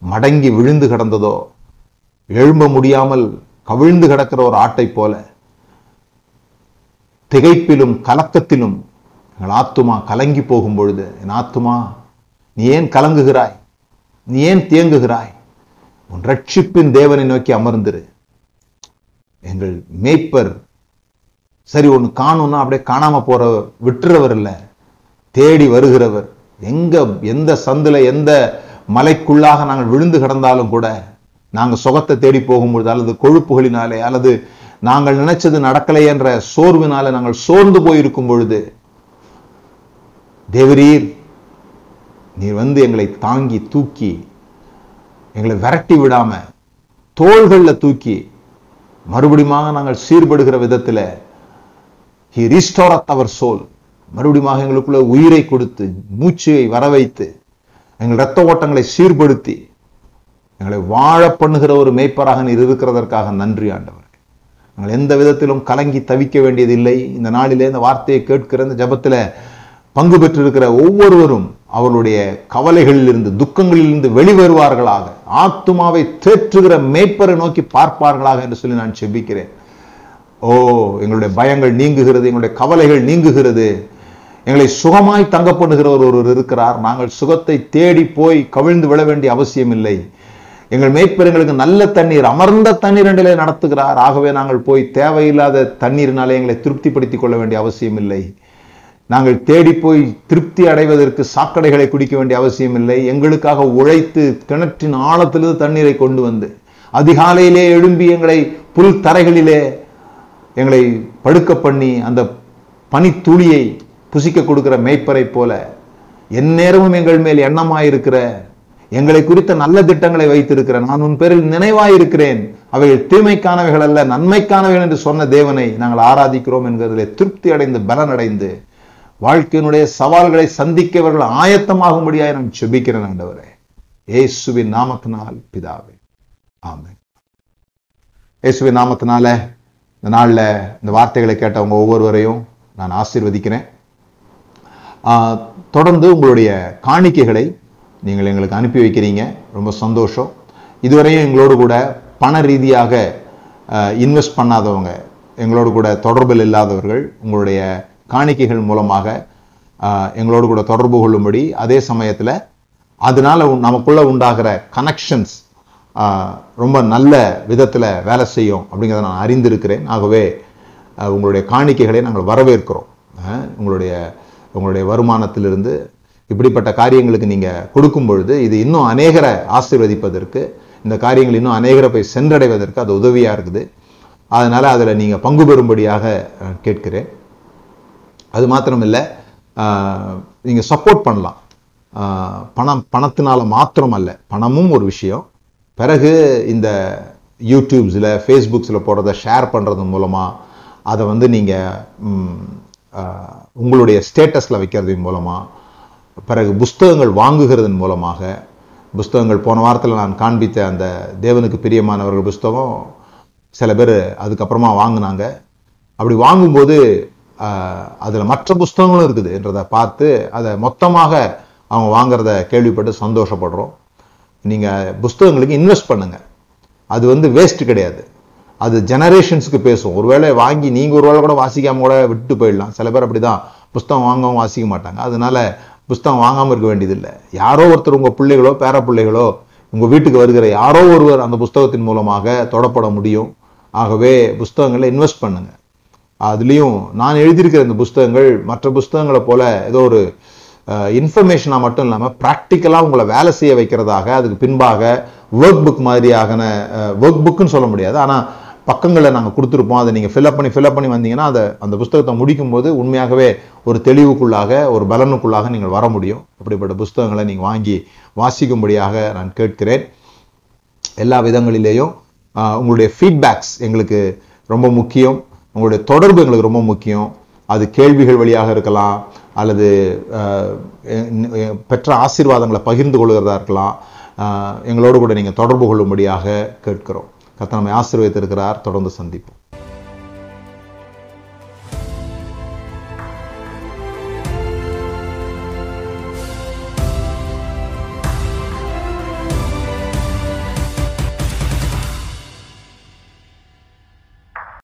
மடங்கி விழுந்து கிடந்ததோ எழும்ப முடியாமல் கவிழ்ந்து கிடக்கிற ஒரு ஆட்டை போல திகைப்பிலும் கலக்கத்திலும் எங்கள் ஆத்துமா கலங்கி போகும் பொழுது என் ஆத்துமா நீ ஏன் கலங்குகிறாய்? நீ ஏன் தேங்குகிறாய்? உன் ரட்சிப்பின் தேவனை நோக்கி அமர்ந்திரு. எங்கள் மேய்ப்பர் சரி ஒன்று காணும்னா அப்படியே காணாம போற விட்டுறவர் இல்ல. தேடி வருகிறவர். எங்க எந்த சந்துல எந்த மலைக்குள்ளாக நாங்கள் விழுந்து கிடந்தாலும் கூட நாங்க சுகத்தை தேடி போகும்பொழுது அல்லது கொழுப்புகளினாலே அல்லது நாங்கள் நினைச்சது நடக்கலை என்ற சோர்வினால நாங்கள் சோர்ந்து போயிருக்கும் பொழுது தேவரீர் நீர் வந்து எங்களை தாங்கி தூக்கி எங்களை விரட்டி விடாம தோள்கள்ல தூக்கி மறுபடியுமாக நாங்கள் சீர்படுகிற விதத்துல ஹி ரீஸ்டோரத் அவர் சோல் மறுபடியும் எங்களுக்குள்ள உயிரை கொடுத்து மூச்சையை வர வைத்து எங்கள் இரத்த ஓட்டங்களை சீர்படுத்தி எங்களை வாழ பண்ணுகிற ஒரு மேய்ப்பராக நீர் இருக்கிறதற்காக நன்றி ஆண்டவர். நாங்கள் எந்த விதத்திலும் கலங்கி தவிக்க வேண்டியதில்லை. இந்த நாளிலே இந்த வார்த்தையை கேட்கிற இந்த ஜபத்தில் பங்கு பெற்றிருக்கிற ஒவ்வொருவரும் அவருடைய கவலைகளில் இருந்து துக்கங்களில் இருந்து வெளிவருவார்களாக ஆத்துமாவை தேற்றுகிற மேய்ப்பரை நோக்கி பார்ப்பார்களாக என்று சொல்லி நான் செபிக்கிறேன். ஓ எங்களுடைய பயங்கள் நீங்குகிறது எங்களுடைய கவலைகள் நீங்குகிறது. எங்களை சுகமாய் தங்க பண்ணுகிறவர் ஒருவர் இருக்கிறார். நாங்கள் சுகத்தை தேடி போய் கவிழ்ந்து விழ வேண்டிய அவசியம் இல்லை எங்கள் மேய்ப்பெருங்களுக்கு நல்ல தண்ணீர் அமர்ந்த தண்ணீர் என்றிலே நடத்துகிறார். ஆகவே நாங்கள் போய் தேவையில்லாத தண்ணீரினாலே எங்களை திருப்திப்படுத்திக் கொள்ள வேண்டிய அவசியம் இல்லை நாங்கள் தேடி போய் திருப்தி அடைவதற்கு சாக்கடைகளை குடிக்க வேண்டிய அவசியம் இல்லை எங்களுக்காக உழைத்து கிணற்றின் ஆழத்திலிருந்து தண்ணீரை கொண்டு வந்து அதிகாலையிலே எழும்பி எங்களை புல் தரைகளிலே எங்களை படுக்க பண்ணி அந்த பனித்துளியை புசிக்க கொடுக்கிற மேய்ப்பரை போல எந்நேரமும் எங்கள் மேல் எண்ணமாயிருக்கிற எங்களை குறித்த நல்ல திட்டங்களை வைத்திருக்கிற நான் உன் பேரில் நினைவாயிருக்கிறேன். அவைகள் தீமைக்கானவைகள் அல்ல நன்மைக்கானவைகள் என்று சொன்ன தேவனை நாங்கள் ஆராதிக்கிறோம் என்கிறதிலே திருப்தி அடைந்து பலனடைந்து வாழ்க்கையினுடைய சவால்களை சந்திக்க இவர்கள் ஆயத்தமாகும்படியாய் நான் செபிக்கிறேன் ஆண்டவரே. இயேசுவின் நாமத்தினால் பிதாவே. ஆமே இயேசுவின் நாமத்தினால இந்த நாளில் இந்த வார்த்தைகளை கேட்டவங்க ஒவ்வொருவரையும் நான் ஆசீர்வதிக்கிறேன். ஆஹ், தொடர்ந்து உங்களுடைய காணிக்கைகளை நீங்கள் எங்களுக்கு அனுப்பி வைக்கிறீங்க. ரொம்ப சந்தோஷம். இதுவரையும் எங்களோடு கூட பண ரீதியாக இன்வெஸ்ட் பண்ணாதவங்க எங்களோடு கூட தொடர்பில் இல்லாதவர்கள் உங்களுடைய காணிக்கைகள் மூலமாக எங்களோடு கூட தொடர்பு கொள்ளும்படி அதே சமயத்தில் அதனால் நமக்குள்ளே உண்டாகிற கனெக்ஷன்ஸ் ரொம்ப நல்ல விதத்தில் வேலை செய்யும் அப்படிங்கிறத நான் அறிந்திருக்கிறேன். ஆகவே உங்களுடைய காணிக்கைகளை நாங்கள் வரவேற்கிறோம். உங்களுடைய உங்களுடைய வருமானத்திலிருந்து இப்படிப்பட்ட காரியங்களுக்கு நீங்கள் கொடுக்கும் பொழுது இது இன்னும் அநேகரை ஆசீர்வதிப்பதற்கு இந்த காரியங்கள் இன்னும் அநேகரை போய் சென்றடைவதற்கு அது உதவியாக இருக்குது. அதனால் அதில் நீங்கள் பங்கு பெறும்படியாக கேட்கிறேன். அது மாத்திரம் இல்லை நீங்கள் சப்போர்ட் பண்ணலாம். பணம் பணத்தினால மாத்திரம் அல்ல பணமும் ஒரு விஷயம். பிறகு இந்த யூடியூப்ஸில் ஃபேஸ்புக்ஸில் போடுறத ஷேர் பண்ணுறது மூலமாக அதை வந்து நீங்கள் உங்களுடைய ஸ்டேட்டஸில் வைக்கிறது மூலமாக பிறகு புஸ்தகங்கள் வாங்குகிறதன் மூலமாக புஸ்தகங்கள் போன வாரத்தில் நான் காண்பித்த அந்த தேவனுக்கு பிரியமானவர்கள் புஸ்தகம் சில பேர் அதுக்கப்புறமா வாங்கினாங்க. அப்படி வாங்கும்போது அதில் மற்ற புஸ்தகங்களும் இருக்குதுன்றதை பார்த்து அதை மொத்தமாக அவங்க வாங்குறத கேள்விப்பட்டு சந்தோஷப்படுறோம். நீங்கள் புஸ்தகங்களுக்கு இன்வெஸ்ட் பண்ணுங்கள் அது வந்து வேஸ்ட் கிடையாது. அது ஜெனரேஷன்ஸுக்கு பேசும். ஒருவேளை வாங்கி நீங்கள் ஒரு வேளை கூட வாசிக்காமல் கூட விட்டு போயிடலாம். சில பேர் அப்படி தான் புஸ்தகம் வாங்கவும் வாசிக்க மாட்டாங்க. அதனால புஸ்தகம் வாங்காமல் இருக்க வேண்டியதில்லை. யாரோ ஒருத்தர் உங்கள் பிள்ளைகளோ பேர பிள்ளைகளோ உங்கள் வீட்டுக்கு வருகிற யாரோ ஒருவர் அந்த புஸ்தகத்தின் மூலமாக தொடப்பட முடியும். ஆகவே புஸ்தகங்களை இன்வெஸ்ட் பண்ணுங்கள் அதுலேயும் நான் எழுதியிருக்கிற இந்த புஸ்தகங்கள் மற்ற புஸ்தகங்களை போல ஏதோ ஒரு இன்ஃபர்மேஷனாக மட்டும் இல்லாமல் ப்ராக்டிக்கலாக உங்களை வேலை செய்ய வைக்கிறதாக அதுக்கு பின்பாக ஒர்க் புக் மாதிரியாகன ஒர்க் புக்குன்னு சொல்ல முடியாது. ஆனால் பக்கங்களை நாங்கள் கொடுத்துருப்போம். அதை நீங்கள் ஃபில்அப் பண்ணி ஃபில்அப் பண்ணி வந்தீங்கன்னா அதை அந்த புஸ்தகத்தை முடிக்கும் போது உண்மையாகவே ஒரு தெளிவுக்குள்ளாக ஒரு பலனுக்குள்ளாக நீங்கள் வர முடியும். அப்படிப்பட்ட புஸ்தகங்களை நீங்கள் வாங்கி வாசிக்கும்படியாக நான் கேட்கிறேன். எல்லா விதங்களிலேயும் உங்களுடைய ஃபீட்பேக்ஸ் எங்களுக்கு ரொம்ப முக்கியம். உங்களுடைய தொடர்பு எங்களுக்கு ரொம்ப முக்கியம். அது கேள்விகள் வழியாக இருக்கலாம் அல்லது பெற்ற ஆசீர்வாதங்களை பகிர்ந்து கொள்கிறதா இருக்கலாம். எங்களோடு கூட நீங்கள் தொடர்பு கொள்ளும்படியாக கேட்கிறோம். கத்த நம்மை ஆசீர்வதித்திருக்கிறார். தொடர்ந்து சந்திப்போம்.